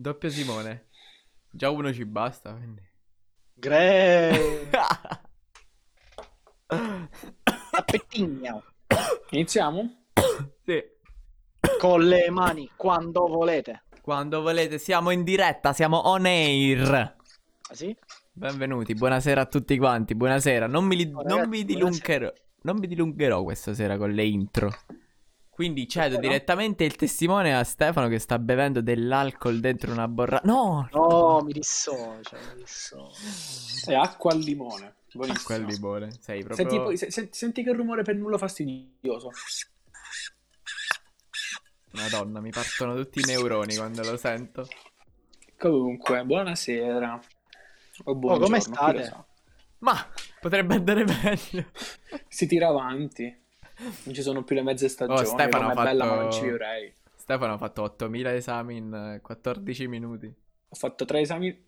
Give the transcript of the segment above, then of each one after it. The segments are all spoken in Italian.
Doppio Simone. Già uno ci basta, quindi. Gre... Appettigno. Iniziamo? sì. Con le mani, quando volete. Quando volete, siamo in diretta, siamo on air. Ah, sì? Benvenuti, buonasera a tutti quanti, buonasera. Non mi, li- Oh, non ragazzi, mi dilungherò, non mi dilungherò questa sera con le intro. Quindi cedo no? direttamente il testimone a Stefano che sta bevendo dell'alcol dentro una borra... No! No, mi dissocio, mi dissocio. È acqua al limone. Buonissimo. Quel limone, sei proprio... Senti, poi- se- se- senti che rumore per nulla fastidioso. Madonna, mi partono tutti i neuroni quando lo sento. Comunque, buonasera. O Oh, buongiorno, come chi lo state? sa. Ma potrebbe andare meglio. Si tira avanti. Non ci sono più le mezze stagioni. Oh, Stefano ha è bella, ma fatto- non ci vivrei. Stefano ha fatto 8000 esami in eh, 14 minuti. Ho fatto tre esami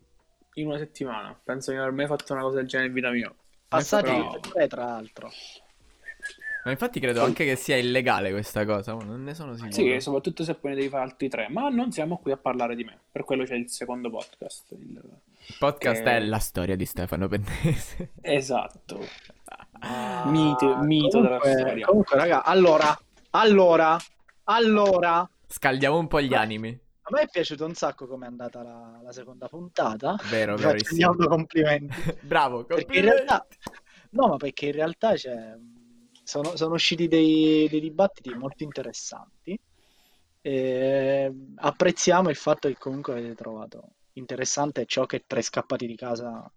in una settimana. Penso di non aver mai fatto una cosa del genere in vita mia. Passati Però- tre, tra l'altro. Ma infatti credo anche che sia illegale questa cosa, ma non ne sono sicuro. Sì, soprattutto se poi ne devi fare altri tre. Ma non siamo qui a parlare di me. Per quello c'è il secondo podcast. il- Il podcast Eh. è la storia di Stefano Pennese. Esatto. Ah, Mito- mito della comunque- storia. Comunque, raga, allora, allora, allora, a Scaldiamo un po' gli animi. me è piaciuto un sacco come è andata la, la seconda puntata. Vero, Vi faccio autocomplimenti. Bravo, Perché in complimenti. realtà, no, ma perché in realtà c'è, sono, sono usciti dei, dei dibattiti molto interessanti. E apprezziamo il fatto che comunque avete trovato interessante ciò che tre scappati di casa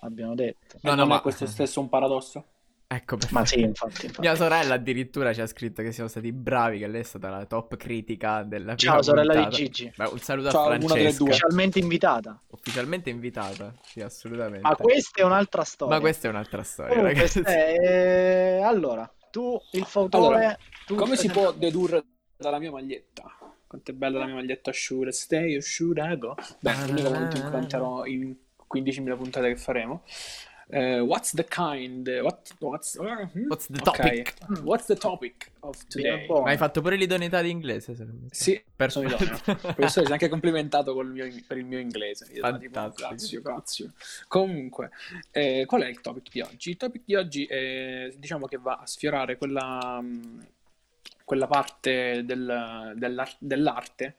abbiano detto. No, E no, non ma- è questo stesso un paradosso? Ecco, per Ma sì, infatti, infatti. Mia sorella addirittura ci ha scritto che siamo stati bravi, che lei è stata la top critica della prima Ciao sorella di puntata. Gigi, Beh, un saluto Ciao, a una delle Francesca. due. ufficialmente invitata. Ufficialmente invitata, sì, assolutamente. Ma questa è un'altra storia. Ma questa è un'altra storia, Comunque, ragazzi. eh, allora, tu, il fautore... Allora, tu Come si può dedurre dalla mia maglietta? Quanto è bella la mia maglietta asciutta. Stay asciutta, go. Beh, l'unico momento in cui canterò in 15.000 puntate che faremo. Eh, what's the kind? What, what's, uh, hmm? What's the Ok. topic? What's the topic of today? Ma hai fatto pure l'idoneità di inglese? se non mi Sì, Per- sono idoneo. Il professore si è anche complimentato col mio- per il mio inglese. Tipo, Fantastico. grazie, grazie. Comunque, eh, qual è il topic di oggi? Il topic di oggi è, diciamo che va a sfiorare quella, mh, quella parte del- dell'ar- dell'arte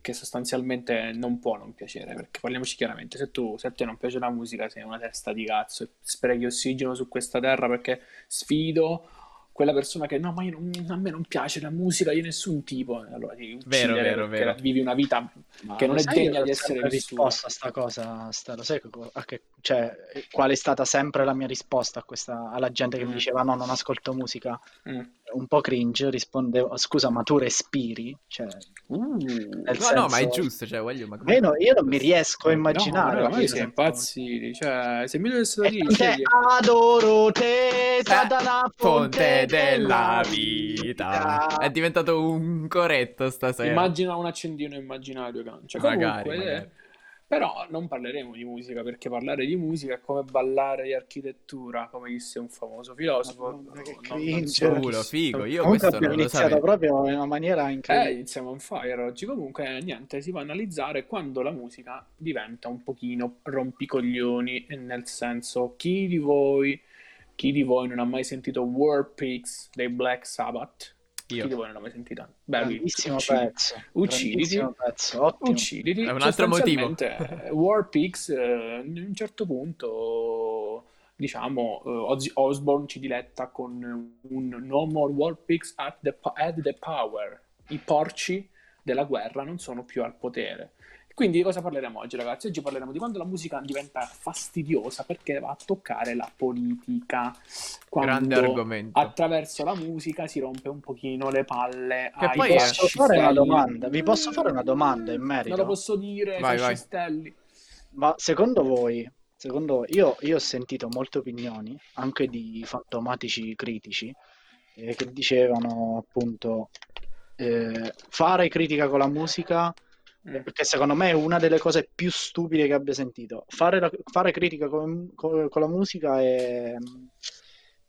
che sostanzialmente non può non piacere, perché parliamoci chiaramente, se, tu, se a te non piace la musica sei una testa di cazzo e sprechi ossigeno su questa terra perché sfido quella persona che no, ma io non- a me non piace la musica di nessun tipo, allora ti Vero, uccidere vero, vero. vivi una vita Ma che non è degna di essere risposto a sta cosa, sta- lo sai che- cioè, qual è stata sempre la mia risposta a questa, alla gente che mi Mm. diceva no, non ascolto musica, Mm. Un po' cringe, rispondevo scusa, ma tu respiri? Cioè, Uh, No, no, ma è senso- giusto, cioè, voglio... Ma come- io, no- io non mi riesco a no, immaginare. raga, ma siamo impazziti, cioè, se mi dovessero dire, te adoro te, Satana, Eh, Fonte della vita. È diventato un coretto stasera. immagina un accendino immaginario cancia. Magari, Comunque, magari. eh, però non parleremo di musica, perché parlare di musica è come ballare di architettura, come disse un famoso filosofo. Madonna, che non cringe. Culo, figo, io Comunque questo non lo iniziato sapevo. proprio in una maniera Eh, incredibile. iniziamo on fire oggi. Comunque, niente, si va a analizzare quando la musica diventa un pochino rompicoglioni, e nel senso, chi di voi, chi di voi non ha mai sentito War Pigs dei Black Sabbath? Io. Chi di voi non l'ha mai sentita? Beh, uccidi- pezzo. Ucciditi. pezzo, ottimo. Ucciditi. È un altro motivo. Sostanzialmente, eh, War Pigs, eh, un certo punto, diciamo, eh, Ozzy Osbourne ci diletta con un No more War Pigs at the, po- at the power. I porci della guerra non sono più al potere. Quindi di cosa parleremo oggi, ragazzi? Oggi parleremo di quando la musica diventa fastidiosa perché va a toccare la politica. Grande argomento. attraverso la musica si rompe un pochino le palle Che ai poi posso fare una domanda? Vi posso fare una domanda in Non merito? lo posso dire, Vai, vai. Ma secondo voi, secondo voi- io, io ho sentito molte opinioni, anche di fantomatici critici, eh, che dicevano appunto eh, fare critica con la musica, Mm. perché secondo me è una delle cose più stupide che abbia sentito. Fare, la- fare critica con, con- con la musica è,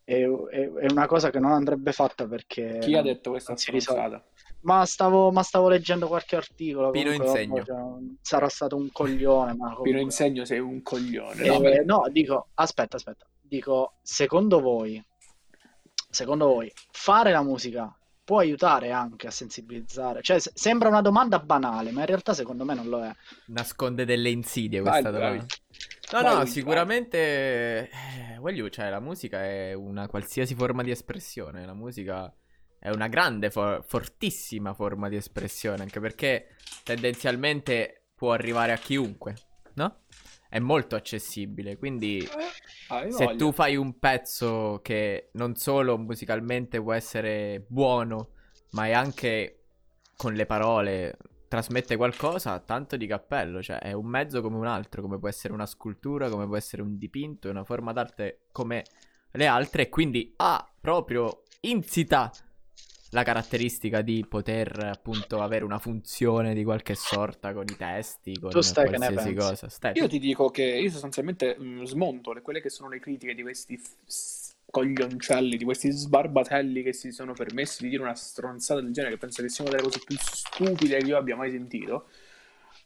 è- è- una cosa che non andrebbe fatta perché Chi ha detto questa stronzata? ma stavo, ma stavo leggendo qualche articolo. Pino comunque, Insegno. cioè, sarà stato un coglione, ma Pino comunque- Insegno sei un coglione. Eh, No, no, dico, aspetta, aspetta. Dico, secondo voi, secondo voi, fare la musica può aiutare anche a sensibilizzare? Cioè, se- sembra una domanda banale, ma in realtà secondo me non lo è. Nasconde delle insidie questa vai. domanda. No, Vai, no, vai. sicuramente, eh, voglio, cioè, la musica è una qualsiasi forma di espressione. La musica è una grande, for- fortissima forma di espressione, anche perché tendenzialmente può arrivare a chiunque, no? È molto accessibile, quindi eh, hai se voglia. tu fai un pezzo che non solo musicalmente può essere buono, ma è anche con le parole trasmette qualcosa, tanto di cappello, cioè è un mezzo come un altro, come può essere una scultura, come può essere un dipinto, è una forma d'arte come le altre e quindi ha proprio insita la caratteristica di poter appunto avere una funzione di qualche sorta con i testi, con Tu stai che ne qualsiasi pensi? cosa. Stai, Io ti dico che io sostanzialmente mh, smonto le- quelle che sono le critiche di questi f- coglioncelli, di questi sbarbatelli che si sono permessi di dire una stronzata del genere, che penso che sia una delle cose più stupide che io abbia mai sentito.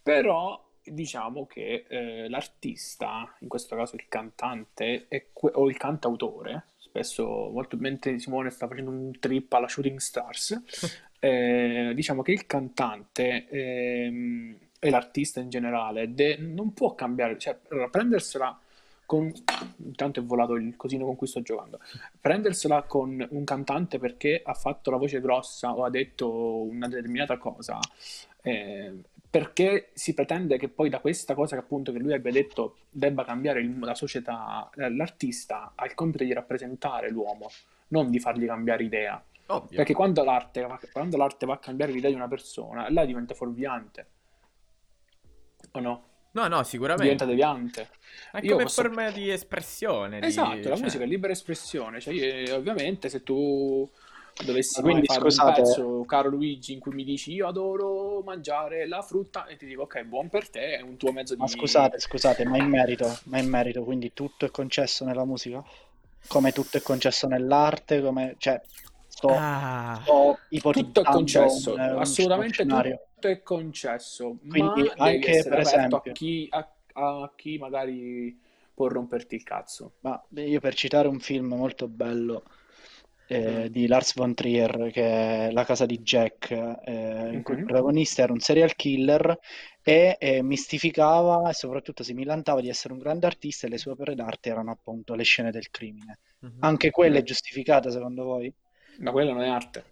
Però diciamo che eh, l'artista, in questo caso il cantante è que- o il cantautore, spesso molto mentre Simone sta facendo un trip alla Shooting Stars, eh, diciamo che il cantante ehm, e l'artista in generale de- non può cambiare, cioè allora, prendersela con intanto è volato il cosino con cui sto giocando prendersela con un cantante perché ha fatto la voce grossa o ha detto una determinata cosa eh, perché si pretende che poi da questa cosa che appunto che lui abbia detto debba cambiare il- la società eh, l'artista ha il compito di rappresentare l'uomo non di fargli cambiare idea ovvio. perché quando l'arte, va- quando l'arte va a cambiare l'idea di una persona, là diventa fuorviante. O no? No, no, sicuramente. Diventa deviante. È Io come posso- forma di espressione. di- Esatto, la cioè- musica è libera espressione. Cioè, io- ovviamente se tu dovessi quindi, fare scusate- un pezzo, caro Luigi, in cui mi dici io adoro mangiare la frutta e ti dico ok, buon per te, è un tuo mezzo di... Ma scusate, scusate, ma in merito, ma in merito, quindi tutto è concesso nella musica? Come tutto è concesso nell'arte? Come, cioè, sto, Ah, sto ipotizzando Tutto è concesso, un- un assolutamente scenario. tutto è concesso, Quindi ma anche, per esempio- a chi, a, a chi magari può romperti il cazzo. Ma io per citare un film molto bello eh, Mm. di Lars von Trier, che è La casa di Jack, eh, in cui il Mhm. protagonista era un serial killer e eh, mistificava e soprattutto si millantava di essere un grande artista e le sue opere d'arte erano appunto le scene del crimine. mhm. Anche quella è giustificata secondo voi? Ma quella non è arte.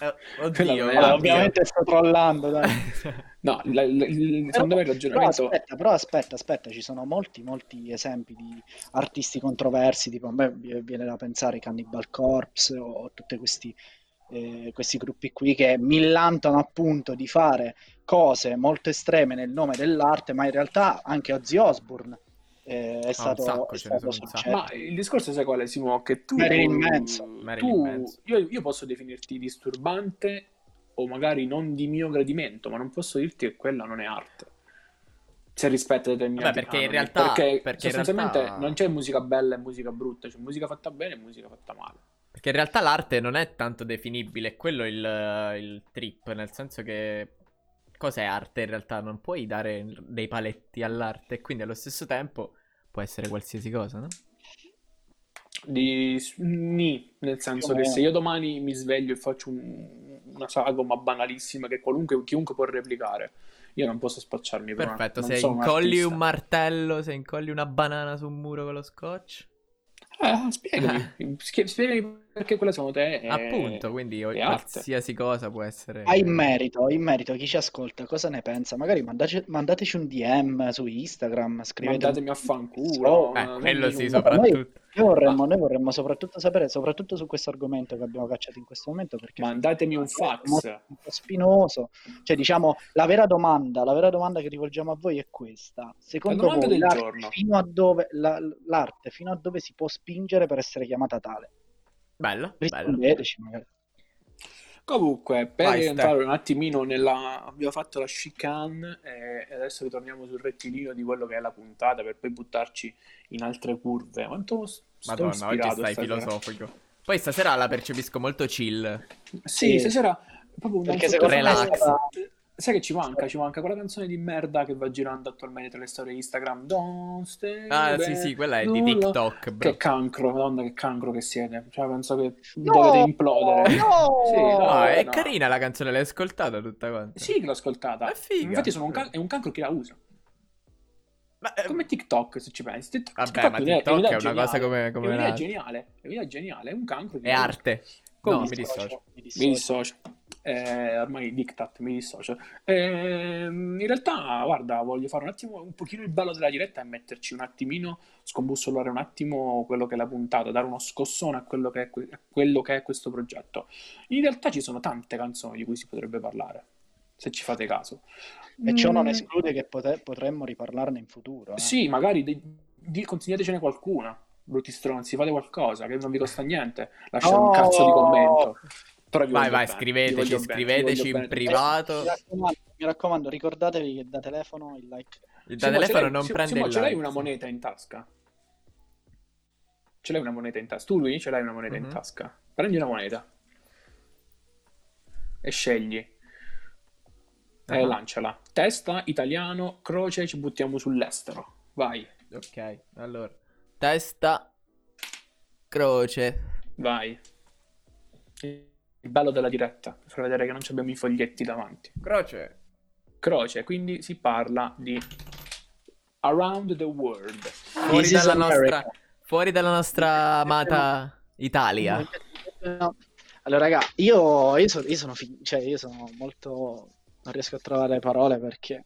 Eh, Quella oddio, non è Allora, arte. ovviamente sto trollando, dai. No, la- la- il- secondo me il Però ragionamento... aspetta, però aspetta, aspetta, ci sono molti, molti esempi di artisti controversi, tipo a me viene da pensare Cannibal Corpse o tutti questi, eh, questi gruppi qui che millantano appunto di fare cose molto estreme nel nome dell'arte, ma in realtà anche Ozzy Osbourne eh, è stato, sacco, è stato. Ma il discorso sai qual è, Simo? Che tu, tu- io, io posso definirti disturbante o magari non di mio gradimento, ma non posso dirti che quella non è arte. Se rispetta determinati Vabbè, perché in canoni. realtà- Perché, perché in sostanzialmente realtà- non c'è musica bella e musica brutta, c'è musica fatta bene e musica fatta male. Perché in realtà l'arte non è tanto definibile, è quello il, il trip, nel senso che cos'è arte in realtà? Non puoi dare dei paletti all'arte e quindi allo stesso tempo può essere qualsiasi cosa, no? Di ni, nel senso che se io domani mi sveglio e faccio un- una sagoma banalissima che qualunque, chiunque può replicare, io non posso spacciarmi per una- Perfetto, non se un incolli artista. un martello, se incolli una banana su un muro con lo scotch, Eh, spiegami, Spie- spiegami perché quella secondo te è... appunto, quindi è arte. qualsiasi cosa può essere... Ah, in merito, in merito, chi ci ascolta, cosa ne pensa? Magari mandace- mandateci un DM su Instagram, scrivete Mandatemi a fanculo. Eh, quello sì, soprattutto. Noi vorremmo, noi vorremmo soprattutto sapere, soprattutto su questo argomento che abbiamo cacciato in questo momento, perché Mandatemi un è fax. un po' spinoso. Cioè, diciamo, la vera domanda, la vera domanda che rivolgiamo a voi è questa. Secondo domanda voi l'arte fino, a dove, la- l'arte fino a dove si può spingere per essere chiamata tale? Bello, bello. Rispondeteci magari. Comunque, per Vai, entrare un attimino nella... Abbiamo fatto la chicane e adesso ritorniamo sul rettilineo di quello che è la puntata per poi buttarci in altre curve. Quanto s- sto Madonna, oggi stai stasera. filosofico. Poi stasera la percepisco molto chill. Sì, Sì. stasera Proprio una Perché secondo me Relax. stata- Sai che ci manca? Ci manca quella canzone di merda che va girando attualmente tra le storie Instagram. Don't stay Ah, back, sì, sì, quella è di. TikTok, bro. Che cancro, madonna, che cancro che siete. Cioè, penso che No! dovete implodere. No! Sì, no. No, è no. carina la canzone, l'hai ascoltata tutta quanta. Sì, che l'ho ascoltata. È figa. Infatti, sono un can- è un cancro che la usa. Ma, eh, Come TikTok, se ci pensi. TikTok, Vabbè, TikTok ma è TikTok un'idea è una geniale. cosa come- come È geniale. È geniale. È un cancro è arte. Come no, mi mi dissocio. Mi dissocio. Eh, ormai diktat, mi dissocio. Ehm, in realtà, guarda, voglio fare un attimo un pochino il bello della diretta e metterci un attimino, scombussolare un attimo quello che è la puntata, dare uno scossone a quello che è, que- a quello che è questo progetto. In realtà ci sono tante canzoni di cui si potrebbe parlare, se ci fate caso. E ciò non Mm, esclude che pote- potremmo riparlarne in futuro. eh. Sì, magari di, di- consigliatecene qualcuna, brutti stronzi, fate qualcosa che non vi costa niente, lasciate un No! cazzo di commento. Però Vai, vai, bene, scriveteci, scriveteci in privato. Mi raccomando, mi raccomando, ricordatevi che da telefono il like. Il Simo, telefono l'hai- non Simo, prende Simo, il ce l'hai like, una sì. moneta in tasca? Ce l'hai una moneta in tasca? Tu, lui, ce l'hai una moneta in Mhm. tasca? Prendi una moneta e scegli. E Ah. lanciala. Testa, italiano, croce, ci buttiamo sull'estero. Vai, Ok, allora. Testa, croce. vai. Il bello della diretta, per far vedere che non ci abbiamo i foglietti davanti. Croce. Croce, quindi si parla di Around the World. Fuori dalla nostra, fuori dalla nostra amata Italia. No. Allora, raga, io, io, so- io sono, fi- cioè, io sono molto. Non riesco a trovare le parole perché.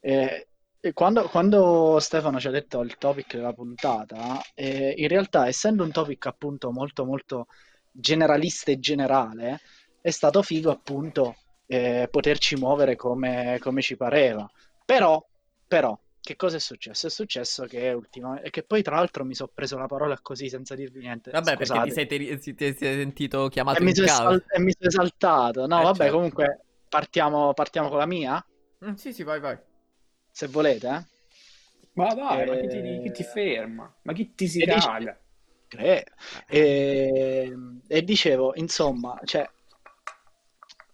eh, e quando, quando Stefano ci ha detto il topic della puntata, eh, in realtà, essendo un topic appunto molto, molto generalista e generale, è stato figo appunto eh, poterci muovere come, come ci pareva. Però, però, che cosa è successo? È successo che ultimamente, che poi tra l'altro mi sono preso la parola così senza dirvi niente. Vabbè, perché Scusate. ti sei, ti- ti- sei sentito chiamato E mi esal- e mi sono esaltato. No, Eh, vabbè, certo. comunque partiamo, partiamo con la mia, Mm, sì, sì, vai, vai. Se volete. eh. Ma dai, ma chi ti, Eh, chi ti ferma? Ma chi ti si e caga? Cre- E, e dicevo, insomma, cioè,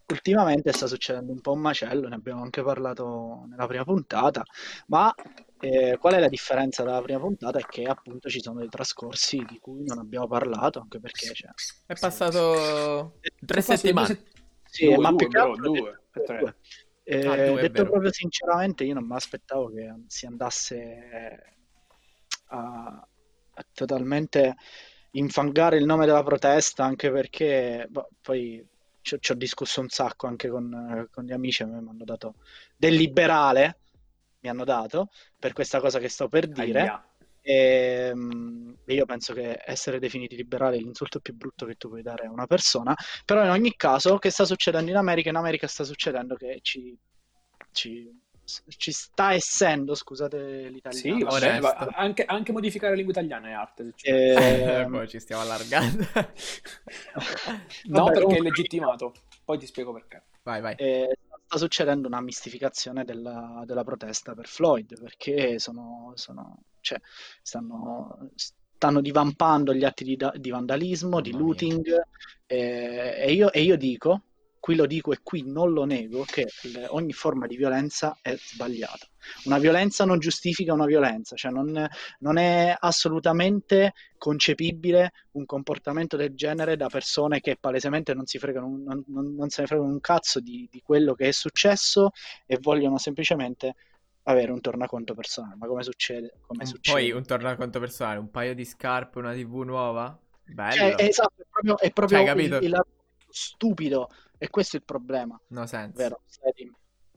ultimamente sta succedendo un po' un macello, ne abbiamo anche parlato nella prima puntata, ma eh, qual è la differenza dalla prima puntata? È che appunto ci sono dei trascorsi di cui non abbiamo parlato, anche perché cioè, È passato tre Sono passate settimane. Sì, Due, ma due, più che altro due, tre. due. Eh, Ah, due, è detto vero. proprio sinceramente, io non mi aspettavo che si andasse a, a totalmente infangare il nome della protesta, anche perché boh, poi ci ho, ci ho discusso un sacco anche con, eh, con gli amici, mi hanno dato del liberale, mi hanno dato per questa cosa che sto per dire. Aia. E, mm, io penso che essere definiti liberali è l'insulto più brutto che tu puoi dare a una persona. Però in ogni caso, che sta succedendo in America? In America sta succedendo che ci, ci, ci sta essendo, scusate l'italiano. Sì, ma anche, anche modificare la lingua italiana è arte. se ci Eh, pensi. Eh, poi ci stiamo allargando. no, vabbè, perché è comunque- legittimato. Poi ti spiego perché. vai, vai. eh, sta succedendo una mistificazione della, della protesta per Floyd perché sono, sono- cioè, stanno, stanno divampando gli atti di, di vandalismo, di Mamma looting eh, e, io, e io dico, qui lo dico e qui non lo nego, che ogni forma di violenza è sbagliata. Una violenza non giustifica una violenza, cioè non, non è assolutamente concepibile un comportamento del genere da persone che palesemente non si fregano, non, non- non se ne fregano un cazzo di, di quello che è successo e vogliono semplicemente avere un tornaconto personale. Ma come succede? Come succede? poi un tornaconto personale, un paio di scarpe, una TV nuova. Bello. Cioè, esatto, è proprio, è proprio Cioè, il, il stupido e questo è il problema, No sense. vero?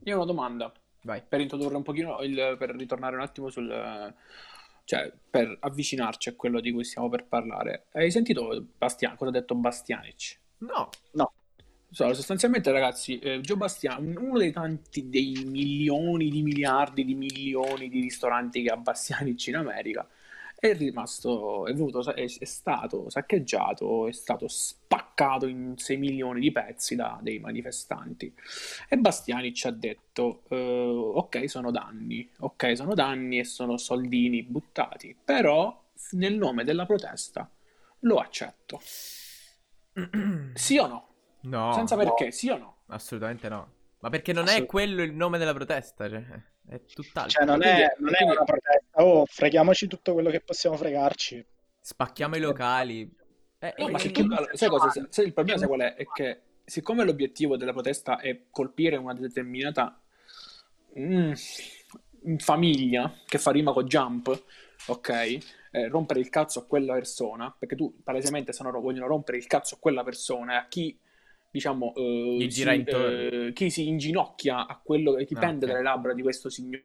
Io ho una domanda Vai. per introdurre un pochino, il- per ritornare un attimo sul... cioè, per avvicinarci a quello di cui stiamo per parlare. Hai sentito Bastian, cosa ha detto Bastianic? No. So, sostanzialmente, ragazzi, eh, Joe Bastian, uno dei tanti, dei milioni di miliardi di milioni di ristoranti che ha Bastianic in America, è rimasto, è, venuto, è, è stato saccheggiato, è stato spaccato in 6 milioni di pezzi da dei manifestanti. E Bastianic ha detto, eh, ok, sono danni, ok, sono danni e sono soldini buttati, però nel nome della protesta lo accetto. Sì o no? No. Senza perché, sì o no? Assolutamente no. Ma perché non è quello il nome della protesta, cioè, è tutt'altro. Cioè, non è, non è una protesta. Oh, freghiamoci tutto quello che possiamo fregarci. Spacchiamo i locali. Eh, no, ma che, che, sai cosa? Se il problema sai qual è? È che siccome l'obiettivo della protesta è colpire una determinata mm, famiglia che fa rima con jump, ok? Eh, rompere il cazzo a quella persona, perché tu palesemente se no vogliono rompere il cazzo a quella persona e a chi diciamo eh, si, eh, chi si inginocchia a quello che ah, pende okay. dalle labbra di questo signore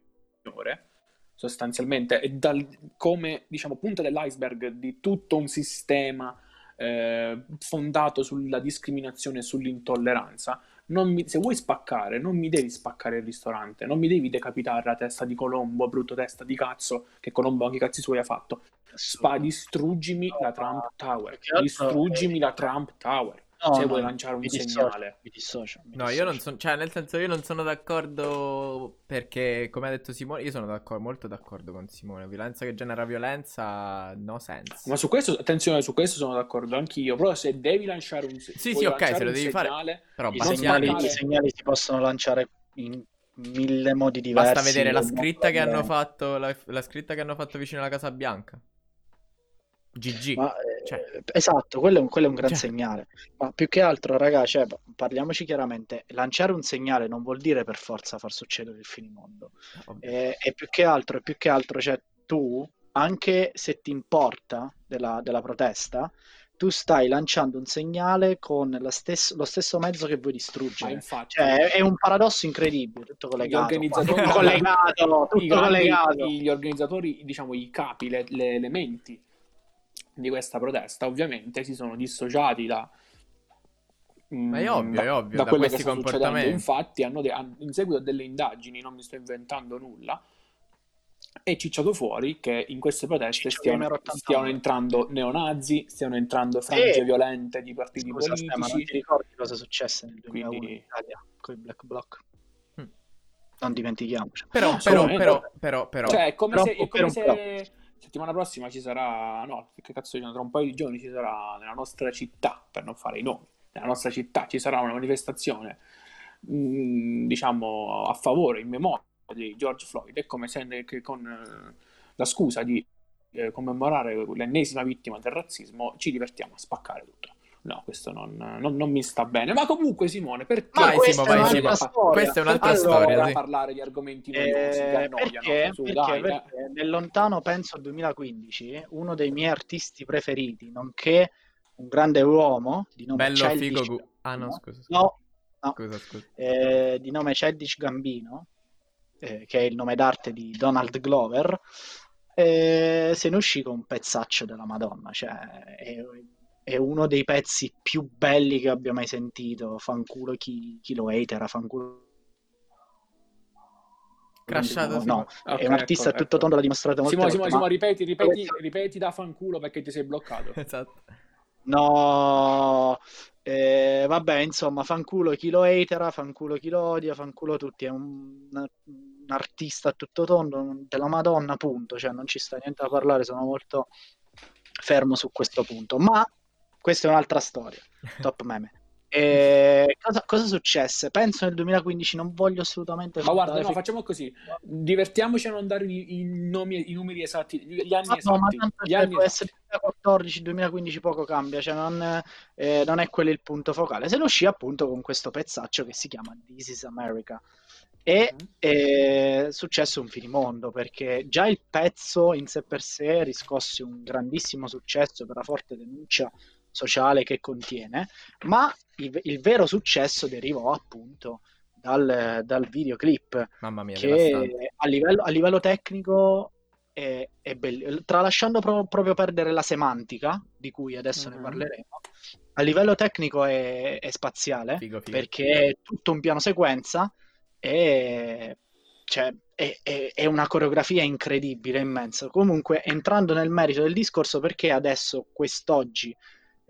sostanzialmente e dal, come diciamo punta dell'iceberg di tutto un sistema eh, fondato sulla discriminazione e sull'intolleranza. Mi, se vuoi spaccare, non mi devi spaccare il ristorante, non mi devi decapitare la testa di Colombo, brutto testa di cazzo, che Colombo anche i cazzi suoi ha fatto. Spa, distruggimi la Trump Tower. Distruggimi la Trump Tower no, se no, vuoi lanciare un segnale. Mi dissocio, mi no, io non sono, cioè, nel senso, io non sono d'accordo perché, come ha detto Simone, io sono d'accordo, molto d'accordo con Simone. Violenza che genera violenza, no sense. Ma su questo, attenzione, su questo sono d'accordo anch'io. Però se devi lanciare un segnale, sì, sì, ok, se lo devi segnale, fare. Però i segnali, i segnali si possono lanciare in mille modi diversi. Basta vedere la scritta che hanno fatto, la, la scritta che hanno fatto vicino alla Casa Bianca. GG. Ma, cioè. Eh, esatto, quello è un, quello è un gran cioè. segnale. Ma più che altro, raga, cioè, parliamoci chiaramente, lanciare un segnale non vuol dire per forza far succedere il finimondo. E, e più che altro, più che altro, cioè, tu, anche se ti importa della, della protesta, tu stai lanciando un segnale con stesso, lo stesso mezzo che vuoi distruggere. Infatti, cioè, è un paradosso incredibile, tutto collegato. Gli organizzatori, tutto collegato, tutto collegato. Gli organizzatori, diciamo, i capi, le, le elementi di questa protesta ovviamente si sono dissociati da, ma è ovvio, da, è ovvio, da, da quello che sta succedendo. Infatti, hanno de- in seguito a delle indagini, non mi sto inventando nulla, è cicciato fuori che in queste proteste stiano, stiano, entrando neonazi, stiano entrando frange e... violente di partiti Scusa, politici. ma non ti ricordi cosa successe nel 2001 Quindi... in Italia con il Black Bloc? Hm. Non dimentichiamoci. Però, però, però, però, però, Cioè, è come se... È come se settimana prossima ci sarà, no, che cazzo tra un paio di giorni ci sarà nella nostra città, per non fare i nomi, nella nostra città ci sarà una manifestazione, mh, mm, diciamo, a favore, in memoria di George Floyd, è come se con eh, la scusa di eh, commemorare l'ennesima vittima del razzismo ci divertiamo a spaccare tutto. No, questo non, non, non, mi sta bene. Ma comunque, Simone, perché vai, Simo, vai, Simo. questa è un'altra allora, storia. Sì. parlare di argomenti noiosi eh, che annoiano. Perché, Su, perché, dai, perché eh. nel lontano, penso, 2015, uno dei miei artisti preferiti, nonché un grande uomo di nome Bello Celdic figo. Gu- ah, no, scusa. scusa. No, no. Scusa, scusa. Eh, di nome Ceddic Gambino, eh, che è il nome d'arte di Donald Glover, eh, se ne uscì con un pezzaccio della Madonna. Cioè, è, è uno dei pezzi più belli che abbia mai sentito. Fanculo chi, chi lo hatera, fanculo. Crashato, no, no. Okay, è un artista ecco, tutto ecco. tondo, l'ha dimostrato molto Simo, Simo, Simo, ripeti, ripeti, ripeti da fanculo perché ti sei bloccato. esatto. No, eh, vabbè, insomma, fanculo chi lo hatera, fanculo chi lo odia, fanculo tutti. È un, un artista tutto tondo della Madonna, appunto. Cioè, non ci sta niente da parlare. Sono molto fermo su questo punto. Ma questa è un'altra storia. Top meme. E cosa, cosa, successe? Penso nel 2015, non voglio assolutamente. Ma guarda, no, facciamo così: divertiamoci a non dare i, i, nomi, i numeri esatti, gli anni ah, esatti. No, ma tanto cioè, può essere 2014, 2015, poco cambia, cioè non, eh, non, è quello il punto focale. Se ne uscì appunto con questo pezzaccio che si chiama This is America. E mm. è successo un finimondo perché già il pezzo in sé per sé riscosse un grandissimo successo per la forte denuncia sociale che contiene, ma il, il vero successo derivò appunto dal, dal videoclip Mamma mia, che a livello, a livello, tecnico è, è bello, tralasciando pro, proprio perdere la semantica di cui adesso uh-huh. ne mm-hmm. parleremo. A livello tecnico è, è spaziale figo, figo. perché è tutto un piano sequenza e cioè, è, è, è, una coreografia incredibile, immensa. Comunque, entrando nel merito del discorso, perché adesso, quest'oggi,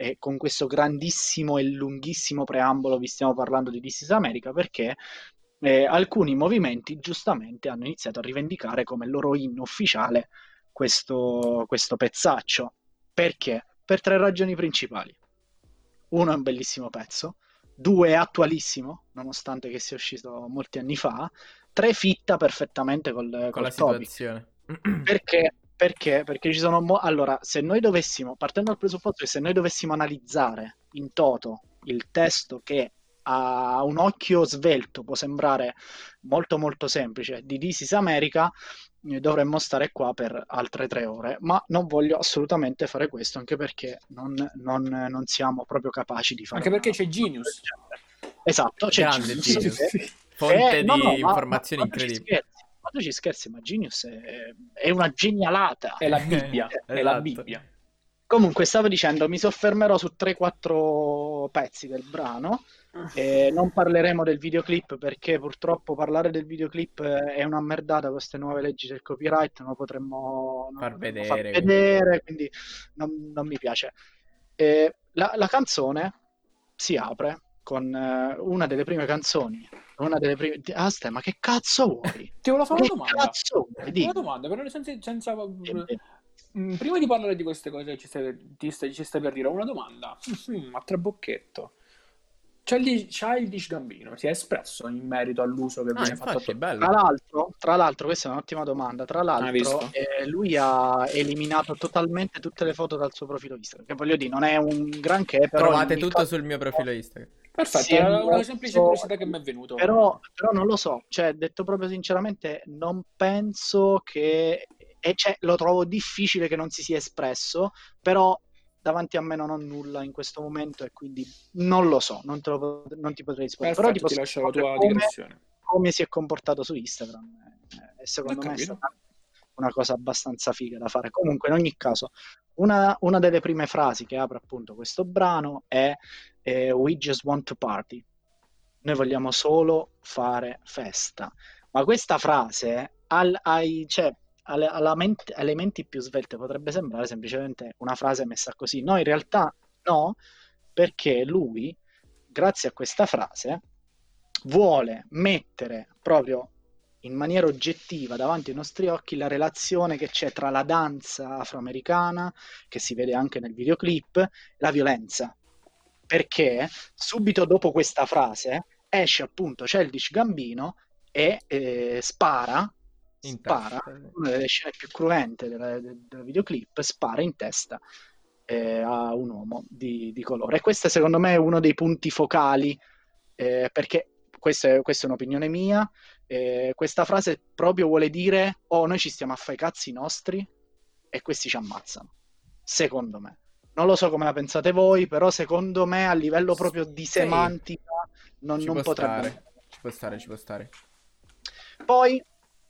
e con questo grandissimo e lunghissimo preambolo vi stiamo parlando di This is America perché eh, alcuni movimenti giustamente hanno iniziato a rivendicare come loro inno ufficiale questo, questo pezzaccio. Perché? Per tre ragioni principali. Uno è un bellissimo pezzo, due è attualissimo, nonostante che sia uscito molti anni fa, tre fitta perfettamente col, Con col la topic. situazione. Perché? Perché? Perché ci sono... mo- allora, se noi dovessimo, partendo dal presupposto che se noi dovessimo analizzare in toto il testo che a un occhio svelto può sembrare molto molto semplice di This is America, eh, dovremmo stare qua per altre tre ore, ma non voglio assolutamente fare questo, anche perché non, non- non siamo proprio capaci di fare Anche perché una- c'è Genius. Esatto, c'è Grande Genius, Genius. che- Fonte eh, no, di no, ma- informazioni incredibili. Ma tu ci scherzi, ma Genius è, è una genialata. È la Bibbia. è la Esatto. Bibbia. Comunque, stavo dicendo, mi soffermerò su 3-4 pezzi del brano. E non parleremo del videoclip perché purtroppo parlare del videoclip eh, è una merdata queste nuove leggi del copyright, non lo potremmo, non Far vedere. far vedere, quindi non, non mi piace. E la, la canzone si apre con eh, una delle prime canzoni, una delle prime... Ah, stai, ma che cazzo vuoi? Ti volevo fare Che una domanda. cazzo vuoi? Una domanda, però senza, senza- Dimmi. Mm, Prima di parlare di queste cose che ci stai, ci stai per dire, una domanda Mm, a trabocchetto. Childish, Childish Gambino si è espresso in merito all'uso che Ah, viene fatto infatti, è Tra bello. l'altro, tra l'altro, questa è un'ottima domanda. Tra l'altro, visto? eh, lui ha eliminato totalmente tutte le foto dal suo profilo Instagram. Che voglio dire, non è un granché, però. Trovate tutto caso- sul mio profilo Instagram. Perfetto, Sì, era una semplice curiosità che mi è venuto. Però, però non lo so, cioè, detto proprio sinceramente, non penso che. E cioè, lo trovo difficile che non si sia espresso, però davanti a me non ho nulla in questo momento e quindi non lo so, non, lo non ti potrei rispondere. Però ti ti lascio la tua come- digressione. come si è comportato su Instagram eh, e secondo me è stata una cosa abbastanza figa da fare. Comunque, in ogni caso, una, una delle prime frasi che apre appunto questo brano è eh, We just want to party. Noi vogliamo solo fare festa. Ma questa frase al- ai, cioè, alle, alla ment- alle menti più svelte potrebbe sembrare semplicemente una frase messa così. No, in realtà no, perché lui, grazie a questa frase, vuole mettere proprio in maniera oggettiva davanti ai nostri occhi la relazione che c'è tra la danza afroamericana, che si vede anche nel videoclip, e la violenza. Perché subito dopo questa frase esce appunto Childish Gambino e eh, spara, In spara, testa. una delle scene più cruente del, videoclip, spara in testa eh, a un uomo di, di colore. E questo secondo me è uno dei punti focali, eh, perché questa è, questa è un'opinione mia, eh, questa frase proprio vuole dire, oh, noi ci stiamo a fare i cazzi nostri e questi ci ammazzano, secondo me. Non lo so come la pensate voi, però secondo me a livello proprio di semantica non, Ci non potrebbe... stare. Ci può stare, ci può stare. Poi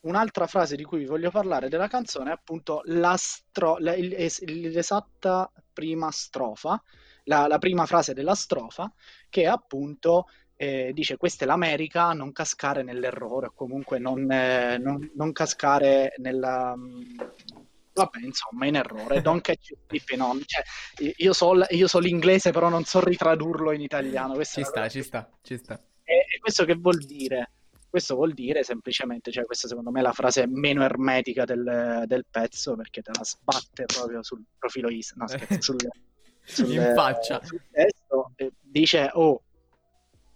un'altra frase di cui vi voglio parlare della canzone è appunto la stro- la- il- es- l'esatta prima strofa, la, la prima frase della strofa, che appunto eh, dice questa è l'America, non cascare nell'errore, o comunque non, eh, non- non cascare nella... mm, Vabbè, insomma, in errore. Don't catch you slipping on. Cioè, io so, io so l'inglese, però non so ritradurlo in italiano. Questa Ci sta, ci sta, ci sta. e, e questo che vuol dire? Questo vuol dire semplicemente, cioè questa secondo me è la frase meno ermetica del, del pezzo perché te la sbatte proprio sul profilo Is, no scherzo, sul, sul- In faccia. sul testo dice oh,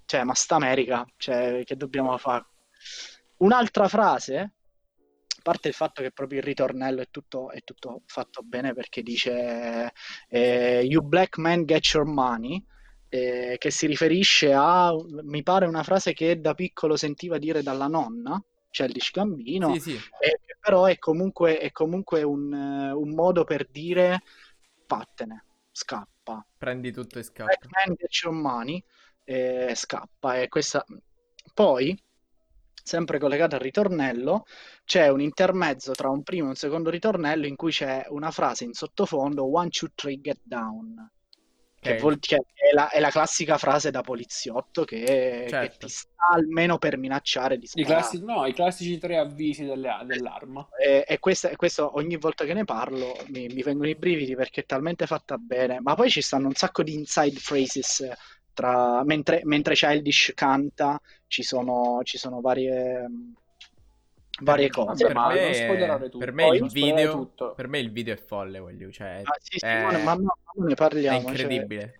cioè ma sta America, cioè che dobbiamo fare? Un'altra frase, a parte il fatto che proprio il ritornello è tutto, è tutto fatto bene perché dice eh, You black man get your money eh, che si riferisce a, mi pare una frase che da piccolo sentiva dire dalla nonna, Childish Gambino, Sì, sì. e che però è comunque, è comunque un, eh, un modo per dire vattene, scappa. Prendi tutto e scappa. Get your money, e scappa. E questa... Poi, sempre collegato al ritornello, c'è un intermezzo tra un primo e un secondo ritornello in cui c'è una frase in sottofondo, one, two, three, get down. Che, Ok. vuol- che è, la, è la classica frase da poliziotto che, che Certo. ti sta almeno per minacciare di I, sparare. classi- no, i classici tre avvisi delle- dell'arma. E, e questa- e questo ogni volta che ne parlo mi, mi vengono i brividi perché è talmente fatta bene. Ma poi ci stanno un sacco di inside phrases tra, mentre, mentre Childish canta, ci sono, ci sono varie, varie cose. Per, ma me, per me il video, per me il video è folle, voglio, cioè, Ah, sì, sì, è, ma, ma no, ne parliamo. è cioè, incredibile.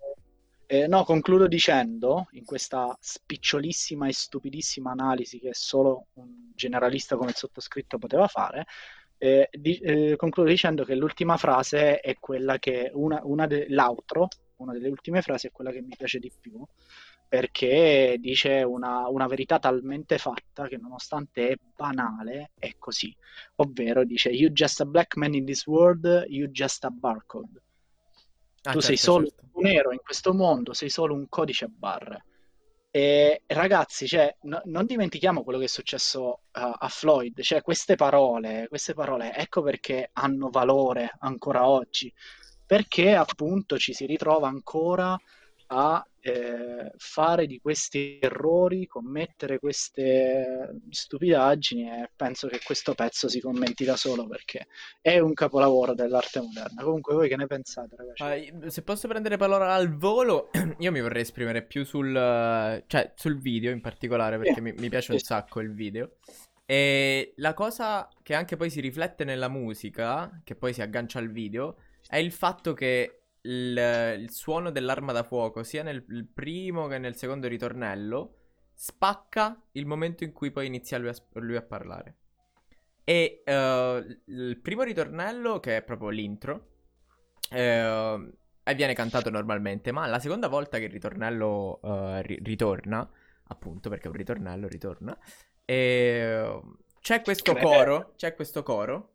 Eh, no, concludo dicendo, in questa spicciolissima e stupidissima analisi che solo un generalista come il sottoscritto poteva fare, eh, di, eh, concludo dicendo che l'ultima frase è quella che, una, una de, l'outro, una delle ultime frasi è quella che mi piace di più, perché dice una, una, verità talmente fatta che nonostante è banale è così, ovvero dice you just a black man in this world, you just a barcode. Ah, tu certo, sei solo certo. un nero in questo mondo, sei solo un codice a barre. E ragazzi, cioè, no, non dimentichiamo quello che è successo uh, a Floyd, cioè queste parole, queste parole, ecco perché hanno valore ancora oggi, perché appunto ci si ritrova ancora a eh, fare di questi errori, commettere queste stupidaggini e penso che questo pezzo si commenti da solo perché è un capolavoro dell'arte moderna. Comunque voi che ne pensate ragazzi? Ma se posso prendere parola al volo, io mi vorrei esprimere più sul, cioè, sul video in particolare perché sì. mi, mi, piace un sacco il video. E la cosa che anche poi si riflette nella musica, che poi si aggancia al video, è il fatto che il, il suono dell'arma da fuoco, sia nel primo che nel secondo ritornello, spacca il momento in cui poi inizia lui a, lui a parlare. E uh, il primo ritornello, che è proprio l'intro, uh, viene cantato normalmente, ma la seconda volta che il ritornello uh, ri- ritorna, appunto perché un ritornello ritorna, e, c'è questo coro, c'è questo coro